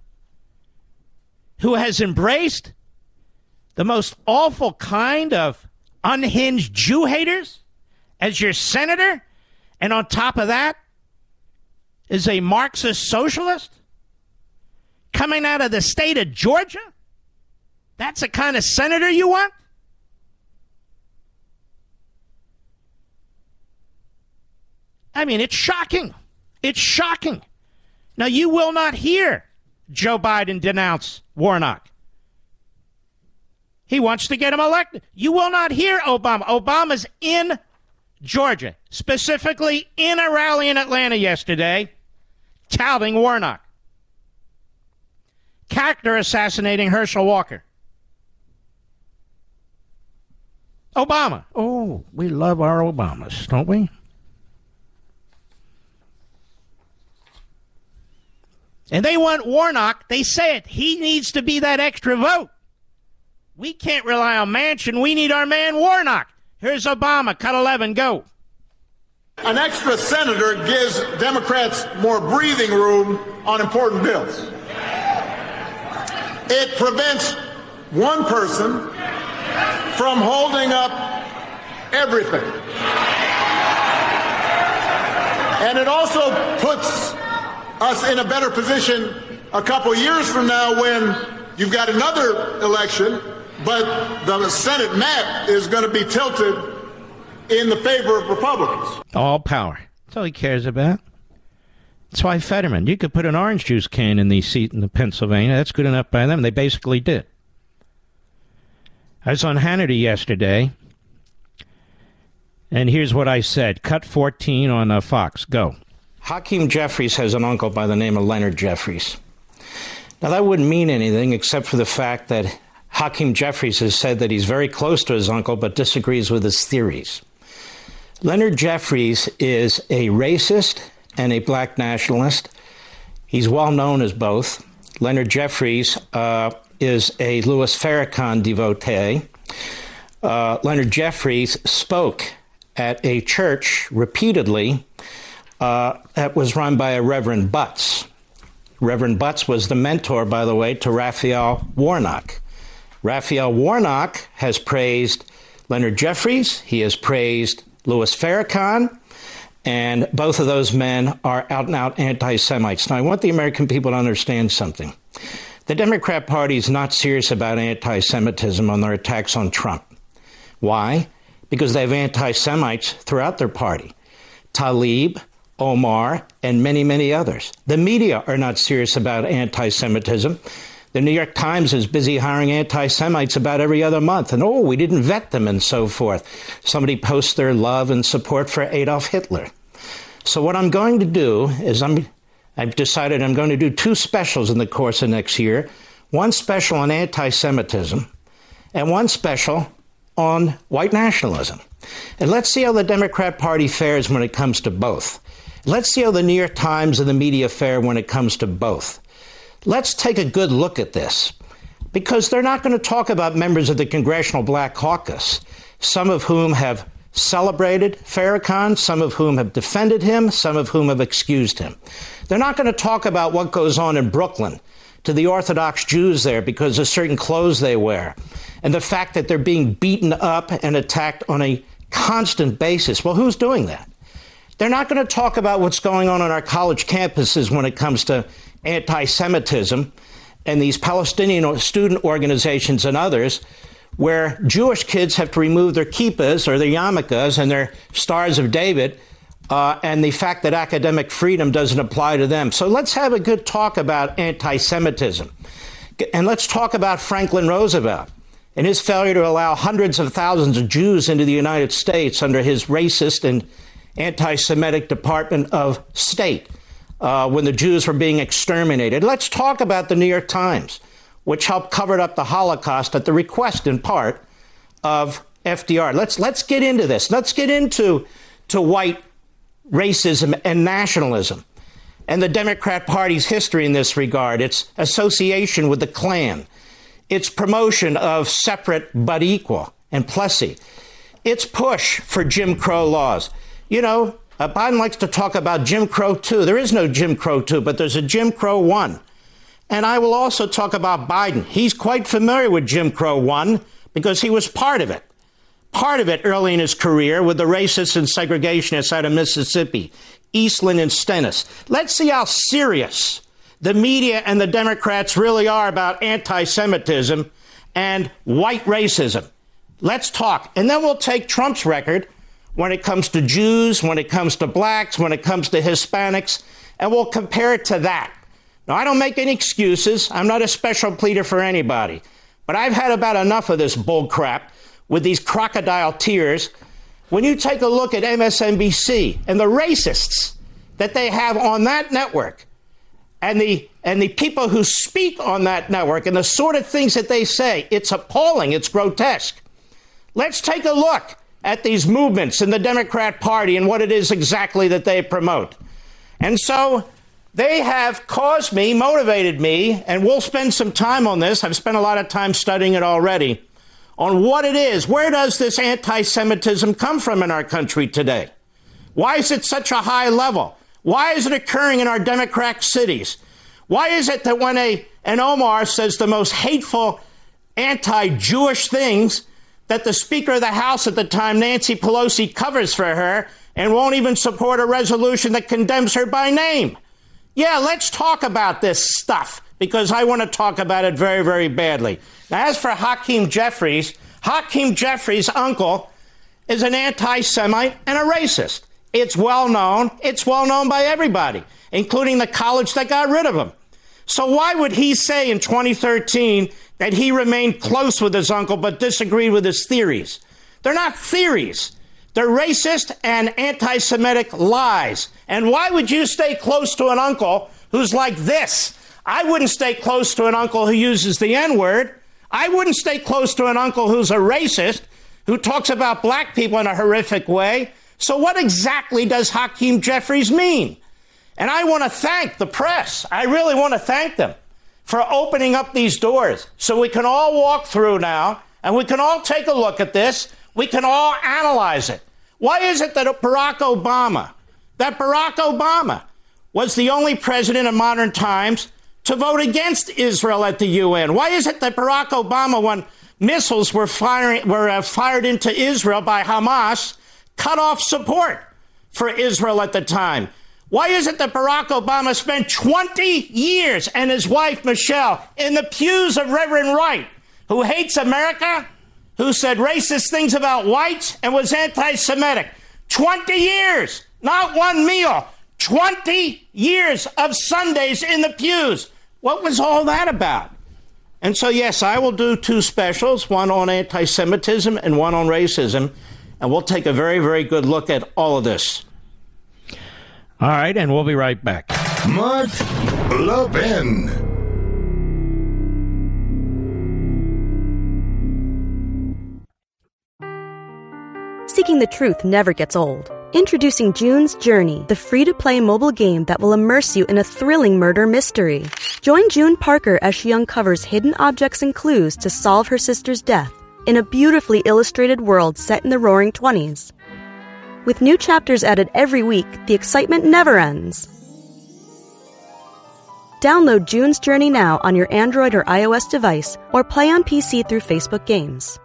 who has embraced the most awful kind of unhinged Jew haters as your senator, and on top of that, is a Marxist socialist coming out of the state of Georgia? That's the kind of senator you want? I mean, it's shocking. It's shocking. Now, you will not hear Joe Biden denounce Warnock. He wants to get him elected. You will not hear Obama. Obama's in Georgia, specifically in a rally in Atlanta yesterday, touting Warnock. Character assassinating Herschel Walker. Obama. Oh, we love our Obamas, don't we? And they want Warnock. They say it. He needs to be that extra vote. We can't rely on Manchin. We need our man Warnock. Here's Obama. Cut 11. Go. An extra senator gives Democrats more breathing room on important bills. It prevents one person from holding up everything. And it also puts us in a better position a couple years from now when you've got another election, but the Senate map is going to be tilted in the favor of Republicans. All power. That's all he cares about. That's why Fetterman, you could put an orange juice can in the seat in Pennsylvania. That's good enough by them. They basically did. I was on Hannity yesterday, and here's what I said. Cut 14 on uh, Fox. Go. Hakeem Jeffries has an uncle by the name of Leonard Jeffries. Now, that wouldn't mean anything except for the fact that Hakeem Jeffries has said that he's very close to his uncle but disagrees with his theories. Leonard Jeffries is a racist and a black nationalist. He's well known as both. Leonard Jeffries uh, is a Louis Farrakhan devotee. Uh, Leonard Jeffries spoke at a church repeatedly uh, that was run by a Reverend Butts. Reverend Butts was the mentor, by the way, to Raphael Warnock. Raphael Warnock has praised Leonard Jeffries. He has praised Louis Farrakhan, and both of those men are out and out anti Semites. Now, I want the American people to understand something. The Democrat Party is not serious about anti Semitism on their attacks on Trump. Why? Because they have anti Semites throughout their party. Tlaib, Omar, and many, many others. The media are not serious about anti Semitism. The New York Times is busy hiring anti Semites about every other month, and oh, we didn't vet them and so forth. Somebody posts their love and support for Adolf Hitler. So, what I'm going to do is I'm, I've decided I'm going to do two specials in the course of next year one special on anti Semitism, and one special on white nationalism. And let's see how the Democrat Party fares when it comes to both. Let's see how the New York Times and the media fare when it comes to both. Let's take a good look at this because they're not going to talk about members of the Congressional Black Caucus, some of whom have celebrated Farrakhan, some of whom have defended him, some of whom have excused him. They're not going to talk about what goes on in Brooklyn to the Orthodox Jews there because of certain clothes they wear and the fact that they're being beaten up and attacked on a constant basis. Well, who's doing that? They're not going to talk about what's going on on our college campuses when it comes to anti Semitism and these Palestinian student organizations and others, where Jewish kids have to remove their kippahs or their yarmulkes and their stars of David, uh, and the fact that academic freedom doesn't apply to them. So let's have a good talk about anti Semitism. And let's talk about Franklin Roosevelt and his failure to allow hundreds of thousands of Jews into the United States under his racist and anti Semitic Department of State uh, when the Jews were being exterminated. Let's talk about the New York Times, which helped cover up the Holocaust at the request, in part, of FDR. Let's let's get into this. Let's get into to white racism and nationalism and the Democrat Party's history in this regard, its association with the Klan, its promotion of separate but equal and Plessy, its push for Jim Crow laws. You know, uh, Biden likes to talk about Jim Crow 2. There is no Jim Crow 2, but there's a Jim Crow 1. And I will also talk about Biden. He's quite familiar with Jim Crow 1 because he was part of it. Part of it early in his career with the racists and segregationists out of Mississippi, Eastland and Stennis. Let's see how serious the media and the Democrats really are about anti Semitism and white racism. Let's talk. And then we'll take Trump's record when it comes to Jews, when it comes to blacks, when it comes to Hispanics, and we'll compare it to that. Now, I don't make any excuses. I'm not a special pleader for anybody. But I've had about enough of this bull crap with these crocodile tears. When you take a look at MSNBC and the racists that they have on that network, and the and the people who speak on that network and the sort of things that they say, it's appalling, it's grotesque. Let's take a look at these movements in the Democrat Party and what it is exactly that they promote. And so they have caused me, motivated me, and we'll spend some time on this. I've spent a lot of time studying it already on what it is. Where does this anti Semitism come from in our country today? Why is it such a high level? Why is it occurring in our Democrat cities? Why is it that when a, an Omar says the most hateful anti Jewish things, that the Speaker of the House at the time, Nancy Pelosi, covers for her and won't even support a resolution that condemns her by name? Yeah, let's talk about this stuff because I want to talk about it very, very badly. Now, as for Hakeem Jeffries, Hakeem Jeffries' uncle is an anti Semite and a racist. It's well known. It's well known by everybody, including the college that got rid of him. So why would he say in 2013 that he remained close with his uncle but disagreed with his theories? They're not theories. They're racist and anti Semitic lies. And why would you stay close to an uncle who's like this? I wouldn't stay close to an uncle who uses the N word. I wouldn't stay close to an uncle who's a racist, who talks about black people in a horrific way. So, what exactly does Hakeem Jeffries mean? And I want to thank the press. I really want to thank them for opening up these doors so we can all walk through now and we can all take a look at this. We can all analyze it. Why is it that Barack Obama, that Barack Obama was the only president in modern times to vote against Israel at the UN? Why is it that Barack Obama, when missiles were, firing, were uh, fired into Israel by Hamas, cut off support for Israel at the time. Why is it that Barack Obama spent 20 years and his wife Michelle in the pews of Reverend Wright, who hates America, who said racist things about whites, and was anti Semitic? 20 years, not one meal, 20 years of Sundays in the pews. What was all that about? And so, yes, I will do two specials one on anti Semitism and one on racism and we'll take a very, very good look at all of this. All right, and we'll be right back. Mark Levin. Seeking the truth never gets old. Introducing June's Journey, the free to play mobile game that will immerse you in a thrilling murder mystery. Join June Parker as she uncovers hidden objects and clues to solve her sister's death in a beautifully illustrated world set in the roaring 20s. With new chapters added every week, the excitement never ends. Download June's Journey now on your Android or iOS device or play on PC through Facebook Games.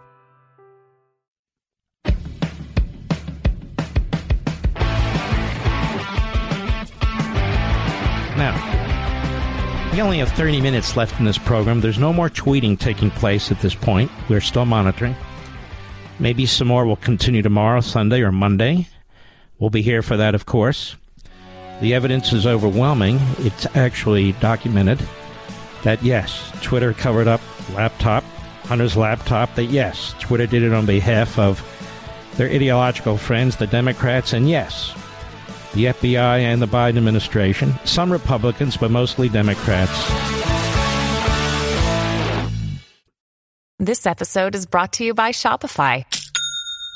Now, we only have 30 minutes left in this program. There's no more tweeting taking place at this point. We're still monitoring. Maybe some more will continue tomorrow, Sunday, or Monday. We'll be here for that, of course. The evidence is overwhelming. It's actually documented that, yes, Twitter covered up laptop, Hunter's laptop, that, yes, Twitter did it on behalf of their ideological friends, the Democrats, and yes, the FBI and the Biden administration, some Republicans, but mostly Democrats. This episode is brought to you by Shopify.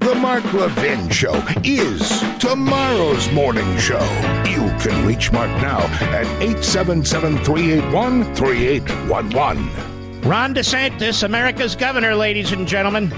The Mark Levin Show is tomorrow's morning show. You can reach Mark now at 877 381 3811. Ron DeSantis, America's governor, ladies and gentlemen.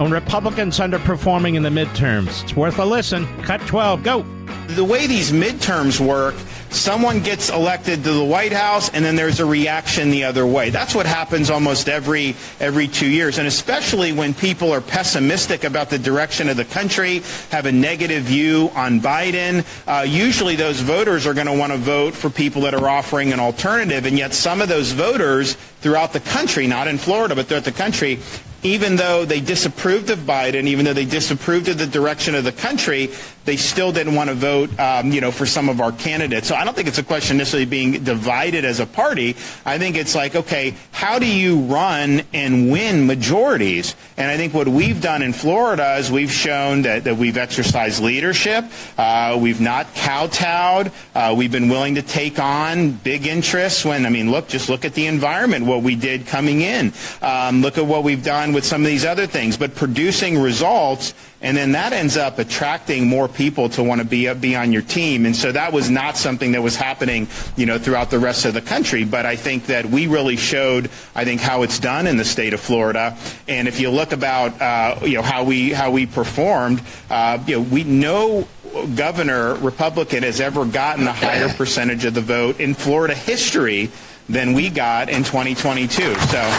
On Republicans underperforming in the midterms. It's worth a listen. Cut 12, go. The way these midterms work, someone gets elected to the White House and then there's a reaction the other way. That's what happens almost every every 2 years and especially when people are pessimistic about the direction of the country, have a negative view on Biden, uh, usually those voters are going to want to vote for people that are offering an alternative and yet some of those voters throughout the country, not in Florida but throughout the country even though they disapproved of Biden, even though they disapproved of the direction of the country, they still didn't want to vote, um, you know, for some of our candidates. So I don't think it's a question necessarily being divided as a party. I think it's like, okay, how do you run and win majorities? And I think what we've done in Florida is we've shown that, that we've exercised leadership. Uh, we've not kowtowed. Uh, we've been willing to take on big interests when, I mean, look, just look at the environment, what we did coming in. Um, look at what we've done with some of these other things. But producing results and then that ends up attracting more people to want to be be on your team. And so that was not something that was happening, you know, throughout the rest of the country. But I think that we really showed, I think, how it's done in the state of Florida. And if you look about, uh, you know, how we how we performed, uh, you know, we no governor Republican has ever gotten a higher percentage of the vote in Florida history than we got in 2022. So,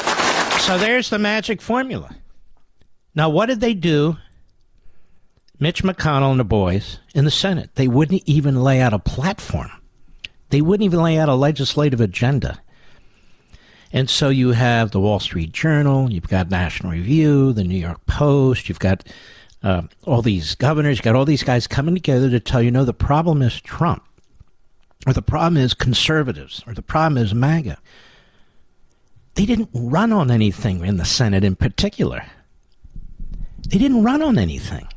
so there's the magic formula. Now, what did they do Mitch McConnell and the boys in the Senate, they wouldn't even lay out a platform. They wouldn't even lay out a legislative agenda. And so you have the Wall Street Journal, you've got National Review, the New York Post, you've got uh, all these governors, you've got all these guys coming together to tell you, no, the problem is Trump, or the problem is conservatives, or the problem is MAGA. They didn't run on anything in the Senate in particular. They didn't run on anything.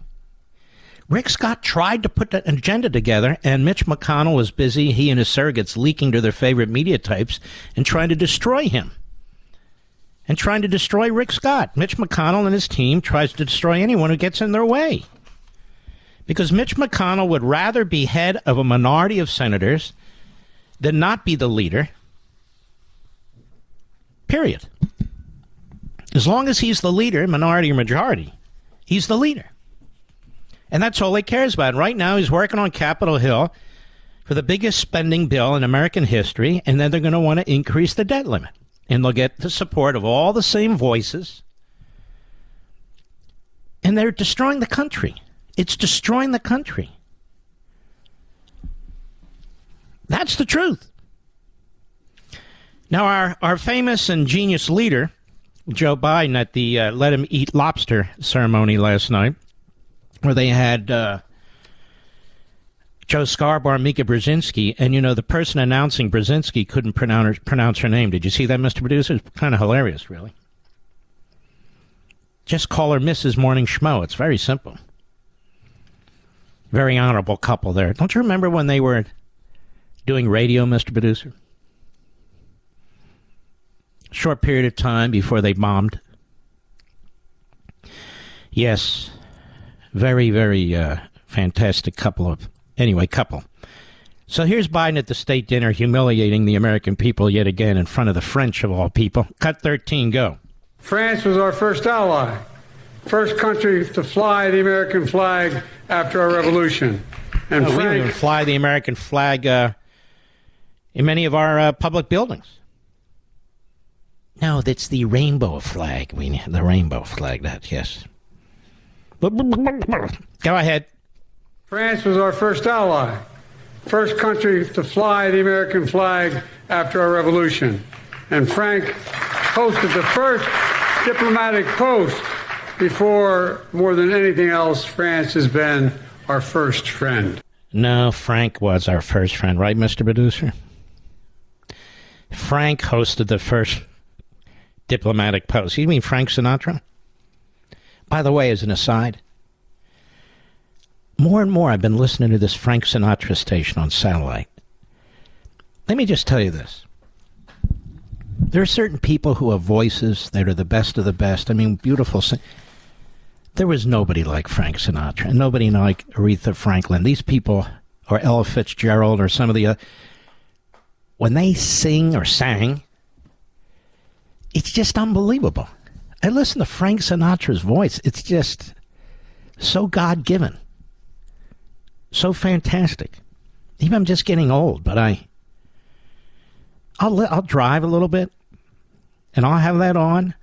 Rick Scott tried to put an agenda together, and Mitch McConnell was busy, he and his surrogates, leaking to their favorite media types and trying to destroy him. And trying to destroy Rick Scott. Mitch McConnell and his team tries to destroy anyone who gets in their way. Because Mitch McConnell would rather be head of a minority of senators than not be the leader. Period. As long as he's the leader, minority or majority, he's the leader. And that's all he cares about. Right now, he's working on Capitol Hill for the biggest spending bill in American history, and then they're going to want to increase the debt limit. And they'll get the support of all the same voices. And they're destroying the country. It's destroying the country. That's the truth. Now, our, our famous and genius leader, Joe Biden, at the uh, Let Him Eat Lobster ceremony last night, where they had uh, Joe Scarborough, Mika Brzezinski, and you know the person announcing Brzezinski couldn't pronounce pronounce her name. Did you see that, Mr. Producer? It's kind of hilarious, really. Just call her Mrs. Morning Schmo. It's very simple. Very honorable couple there. Don't you remember when they were doing radio, Mr. Producer? Short period of time before they bombed. Yes, very, very uh, fantastic couple of, anyway, couple. So here's Biden at the state dinner humiliating the American people yet again in front of the French of all people. Cut 13, go. France was our first ally, first country to fly the American flag after our revolution. And no, Frank, we even fly the American flag uh, in many of our uh, public buildings. No, that's the rainbow flag. We the rainbow flag. That yes. Go ahead. France was our first ally, first country to fly the American flag after our revolution. And Frank hosted the first diplomatic post before, more than anything else, France has been our first friend. No, Frank was our first friend, right, Mr. Producer? Frank hosted the first diplomatic post. You mean Frank Sinatra? By the way, as an aside, more and more I've been listening to this Frank Sinatra station on satellite. Let me just tell you this. There are certain people who have voices that are the best of the best. I mean, beautiful. There was nobody like Frank Sinatra, and nobody like Aretha Franklin. These people, or Ella Fitzgerald, or some of the other, when they sing or sang, it's just unbelievable. I listen to Frank Sinatra's voice. It's just so God given, so fantastic. Even I'm just getting old, but I, I'll I'll drive a little bit, and I'll have that on,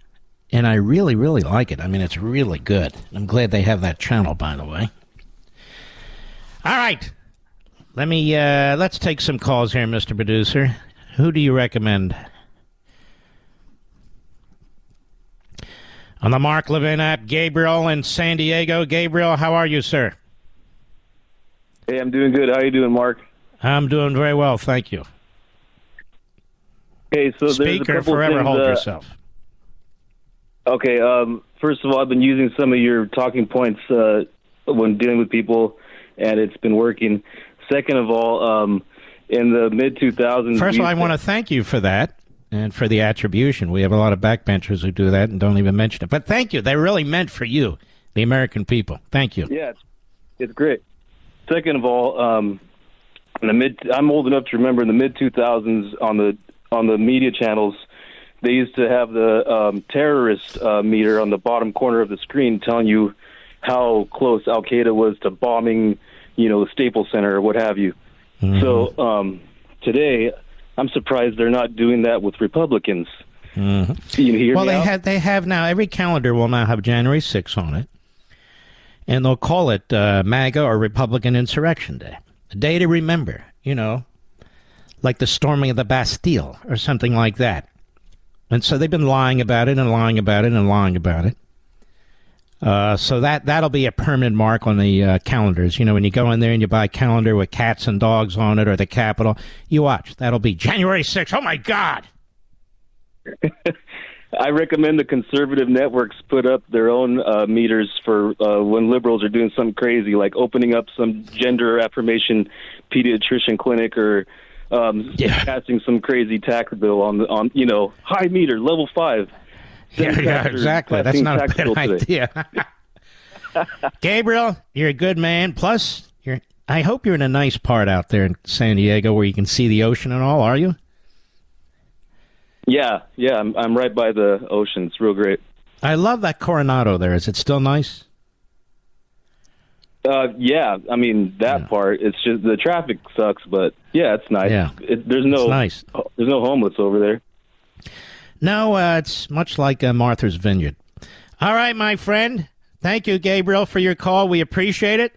and I really really like it. I mean, it's really good. I'm glad they have that channel, by the way. All right, let me uh, let's take some calls here, Mr. Producer. Who do you recommend? On the Mark Levin app, Gabriel in San Diego. Gabriel, how are you, sir? Hey, I'm doing good. How are you doing, Mark? I'm doing very well, thank you. Okay, so Speaker, forever things, hold uh, yourself. Okay, um, first of all, I've been using some of your talking points uh, when dealing with people, and it's been working. Second of all, um, in the mid 2000s. First of all, I want to thank you for that and for the attribution. We have a lot of backbenchers who do that and don't even mention it. But thank you. They're really meant for you, the American people. Thank you. Yeah, it's, it's great. Second of all, um, in the mid, I'm old enough to remember in the mid 2000s on the on the media channels, they used to have the um, terrorist uh, meter on the bottom corner of the screen telling you how close Al Qaeda was to bombing, you know, the Staples Center or what have you. Mm-hmm. So um, today, I'm surprised they're not doing that with Republicans. Mhm. You hear well, me they out? have they have now every calendar will now have January 6th on it, and they'll call it uh, MAGA or Republican Insurrection Day, a day to remember. You know, like the storming of the Bastille or something like that. And so they've been lying about it and lying about it and lying about it. Uh, so that that'll be a permanent mark on the uh, calendars. You know, when you go in there and you buy a calendar with cats and dogs on it or the Capitol, you watch. That'll be January 6th. Oh my God! [laughs] I recommend the conservative networks put up their own uh, meters for uh, when liberals are doing something crazy, like opening up some gender affirmation pediatrician clinic or um, passing some crazy tax bill on the on you know high meter level five. Yeah, yeah, exactly. That's not a bad idea. [laughs] Gabriel, you're a good man. Plus, you're. I hope you're in a nice part out there in San Diego where you can see the ocean and all. Are you? Yeah, yeah, I'm, I'm right by the ocean. It's real great. I love that Coronado there. Is it still nice? Uh, yeah, I mean that part. It's just the traffic sucks, but yeah, it's nice. Yeah. It, there's no It's nice. There's no homeless over there. No, uh, it's much like uh, Martha's Vineyard. All right, my friend. Thank you, Gabriel, for your call. We appreciate it.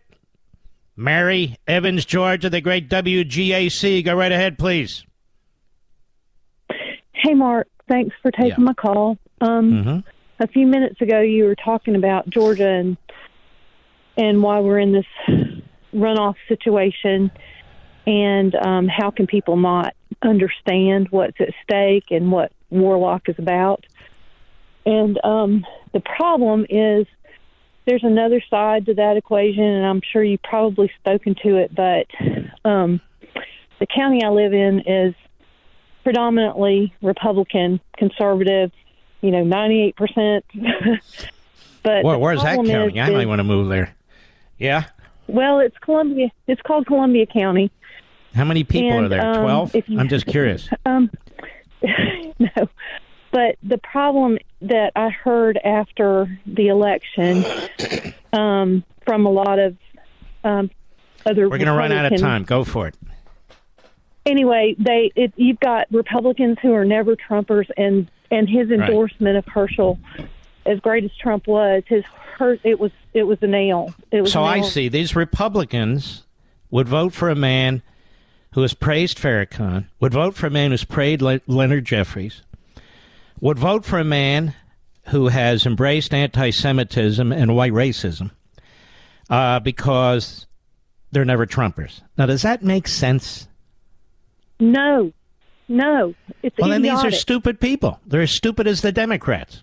Mary Evans, Georgia, the great WGAC. Go right ahead, please. Hey, Mark. Thanks for taking my call. Um, Mhm. A few minutes ago, you were talking about Georgia and and why we're in this runoff situation, and um, how can people not understand what's at stake and what Warnock is about. And um, the problem is there's another side to that equation, and I'm sure you've probably spoken to it, but um, the county I live in is predominantly Republican, conservative, you know, 98%. [laughs] but Well, where's that county? is- I might want to move there. Yeah. Well, it's Columbia. It's called Columbia County. How many people And, are there? um, Twelve. you- I'm just curious. [laughs] Um, [laughs] no, but the problem that I heard after the election [coughs] um, from a lot of um, other We're going to run out of time. Go for it. Anyway, they it, you've got Republicans who are never Trumpers, and and his Right. endorsement of Herschel, as great as Trump was, his hurt it was it was a nail. It was So a I nail. see these Republicans would vote for a man who has praised Farrakhan, would vote for a man who's praised Le- Leonard Jeffries, would vote for a man who has embraced anti-Semitism and white racism uh, because they're never Trumpers. Now, does that make sense? No, no, it's Well, then these are stupid people. They're as stupid as the Democrats.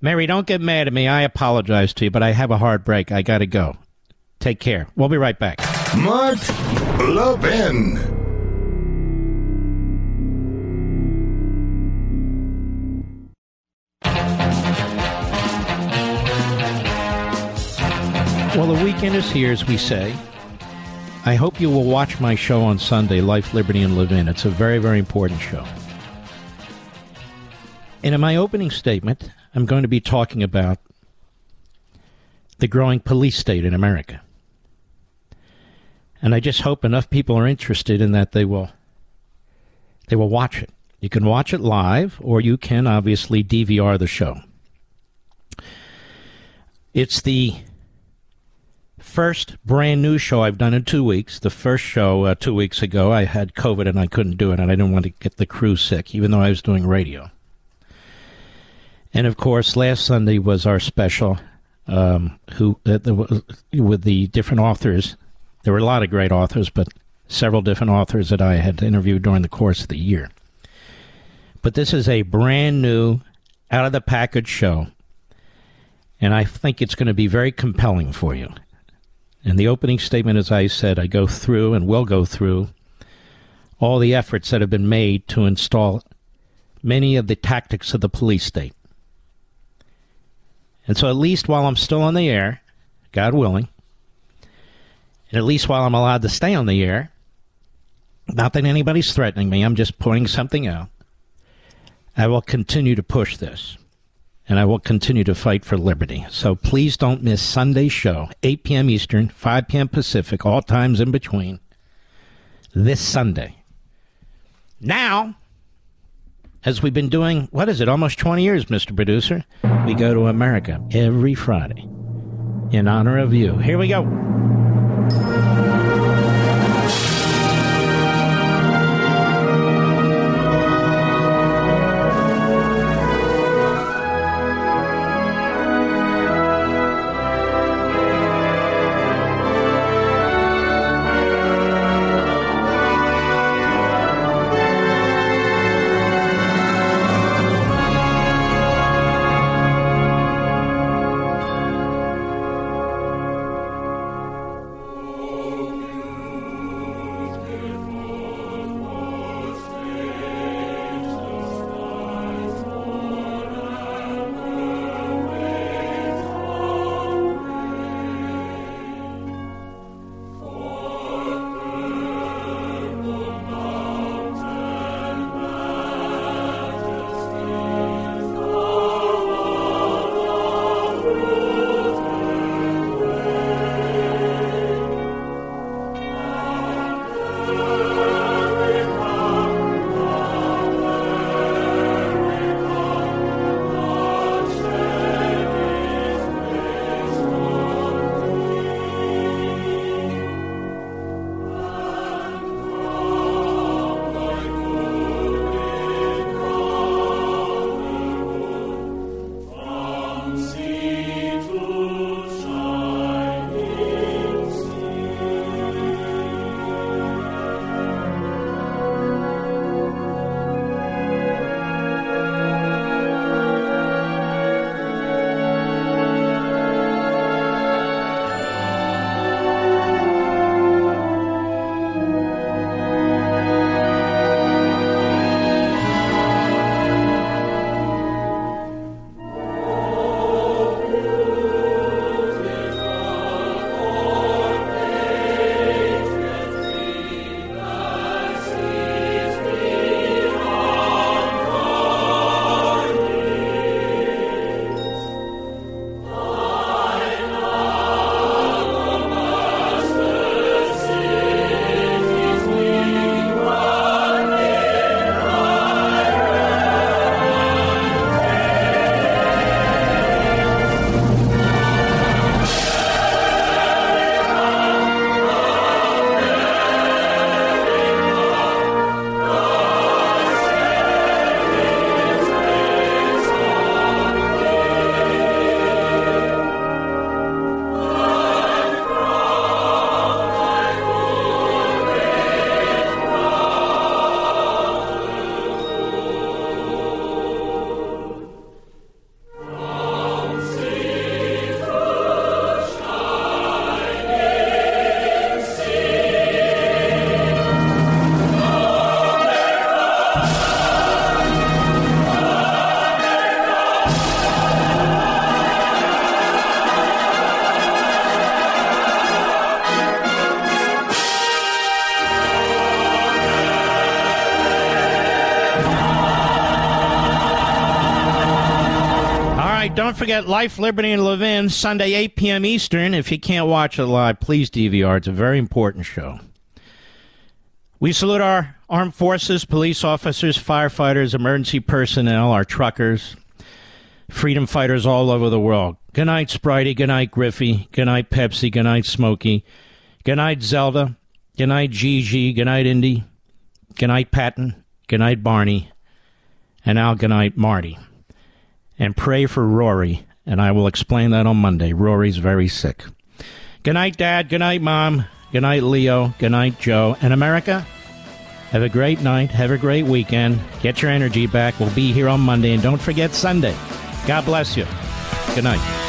Mary, don't get mad at me. I apologize to you, but I have a hard break. I got to go. Take care. We'll be right back. Mark Levin. Well, the weekend is here, as we say. I hope you will watch my show on Sunday, Life, Liberty, and Levin. It's a very, very important show. And in my opening statement, I'm going to be talking about the growing police state in America. And I just hope enough people are interested in that they will they will watch it. You can watch it live or you can obviously DVR the show. It's the first brand new show I've done in two weeks. The first show uh, two weeks ago, I had COVID and I couldn't do it, and I didn't want to get the crew sick, even though I was doing radio. And of course, last Sunday was our special, um, who uh, with the different authors. There were a lot of great authors, but several different authors that I had interviewed during the course of the year. But this is a brand new, out of the package show, and I think it's going to be very compelling for you. In the opening statement, as I said, I go through and will go through all the efforts that have been made to install many of the tactics of the police state. And so, at least while I'm still on the air, God willing, at least while I'm allowed to stay on the air, not that anybody's threatening me, I'm just pointing something out, I will continue to push this and I will continue to fight for liberty. So please don't miss Sunday's show, 8 p.m. Eastern, 5 p.m. Pacific, all times in between, this Sunday. Now, as we've been doing, what is it, almost 20 years, Mr. Producer, we go to America every Friday in honor of you. Here we go. Forget Life, Liberty, and Levin, Sunday, 8 p.m. Eastern. If you can't watch it live, please DVR. It's a very important show. We salute our armed forces, police officers, firefighters, emergency personnel, our truckers, freedom fighters all over the world. Good night, Spritey. Good night, Griffey. Good night, Pepsi. Good night, Smokey. Good night, Zelda. Good night, Gigi. Good night, Indy. Good night, Patton. Good night, Barney. And now, good night, Marty. And pray for Rory. And I will explain that on Monday. Rory's very sick. Good night, Dad. Good night, Mom. Good night, Leo. Good night, Joe. And America, have a great night. Have a great weekend. Get your energy back. We'll be here on Monday. And don't forget Sunday. God bless you. Good night.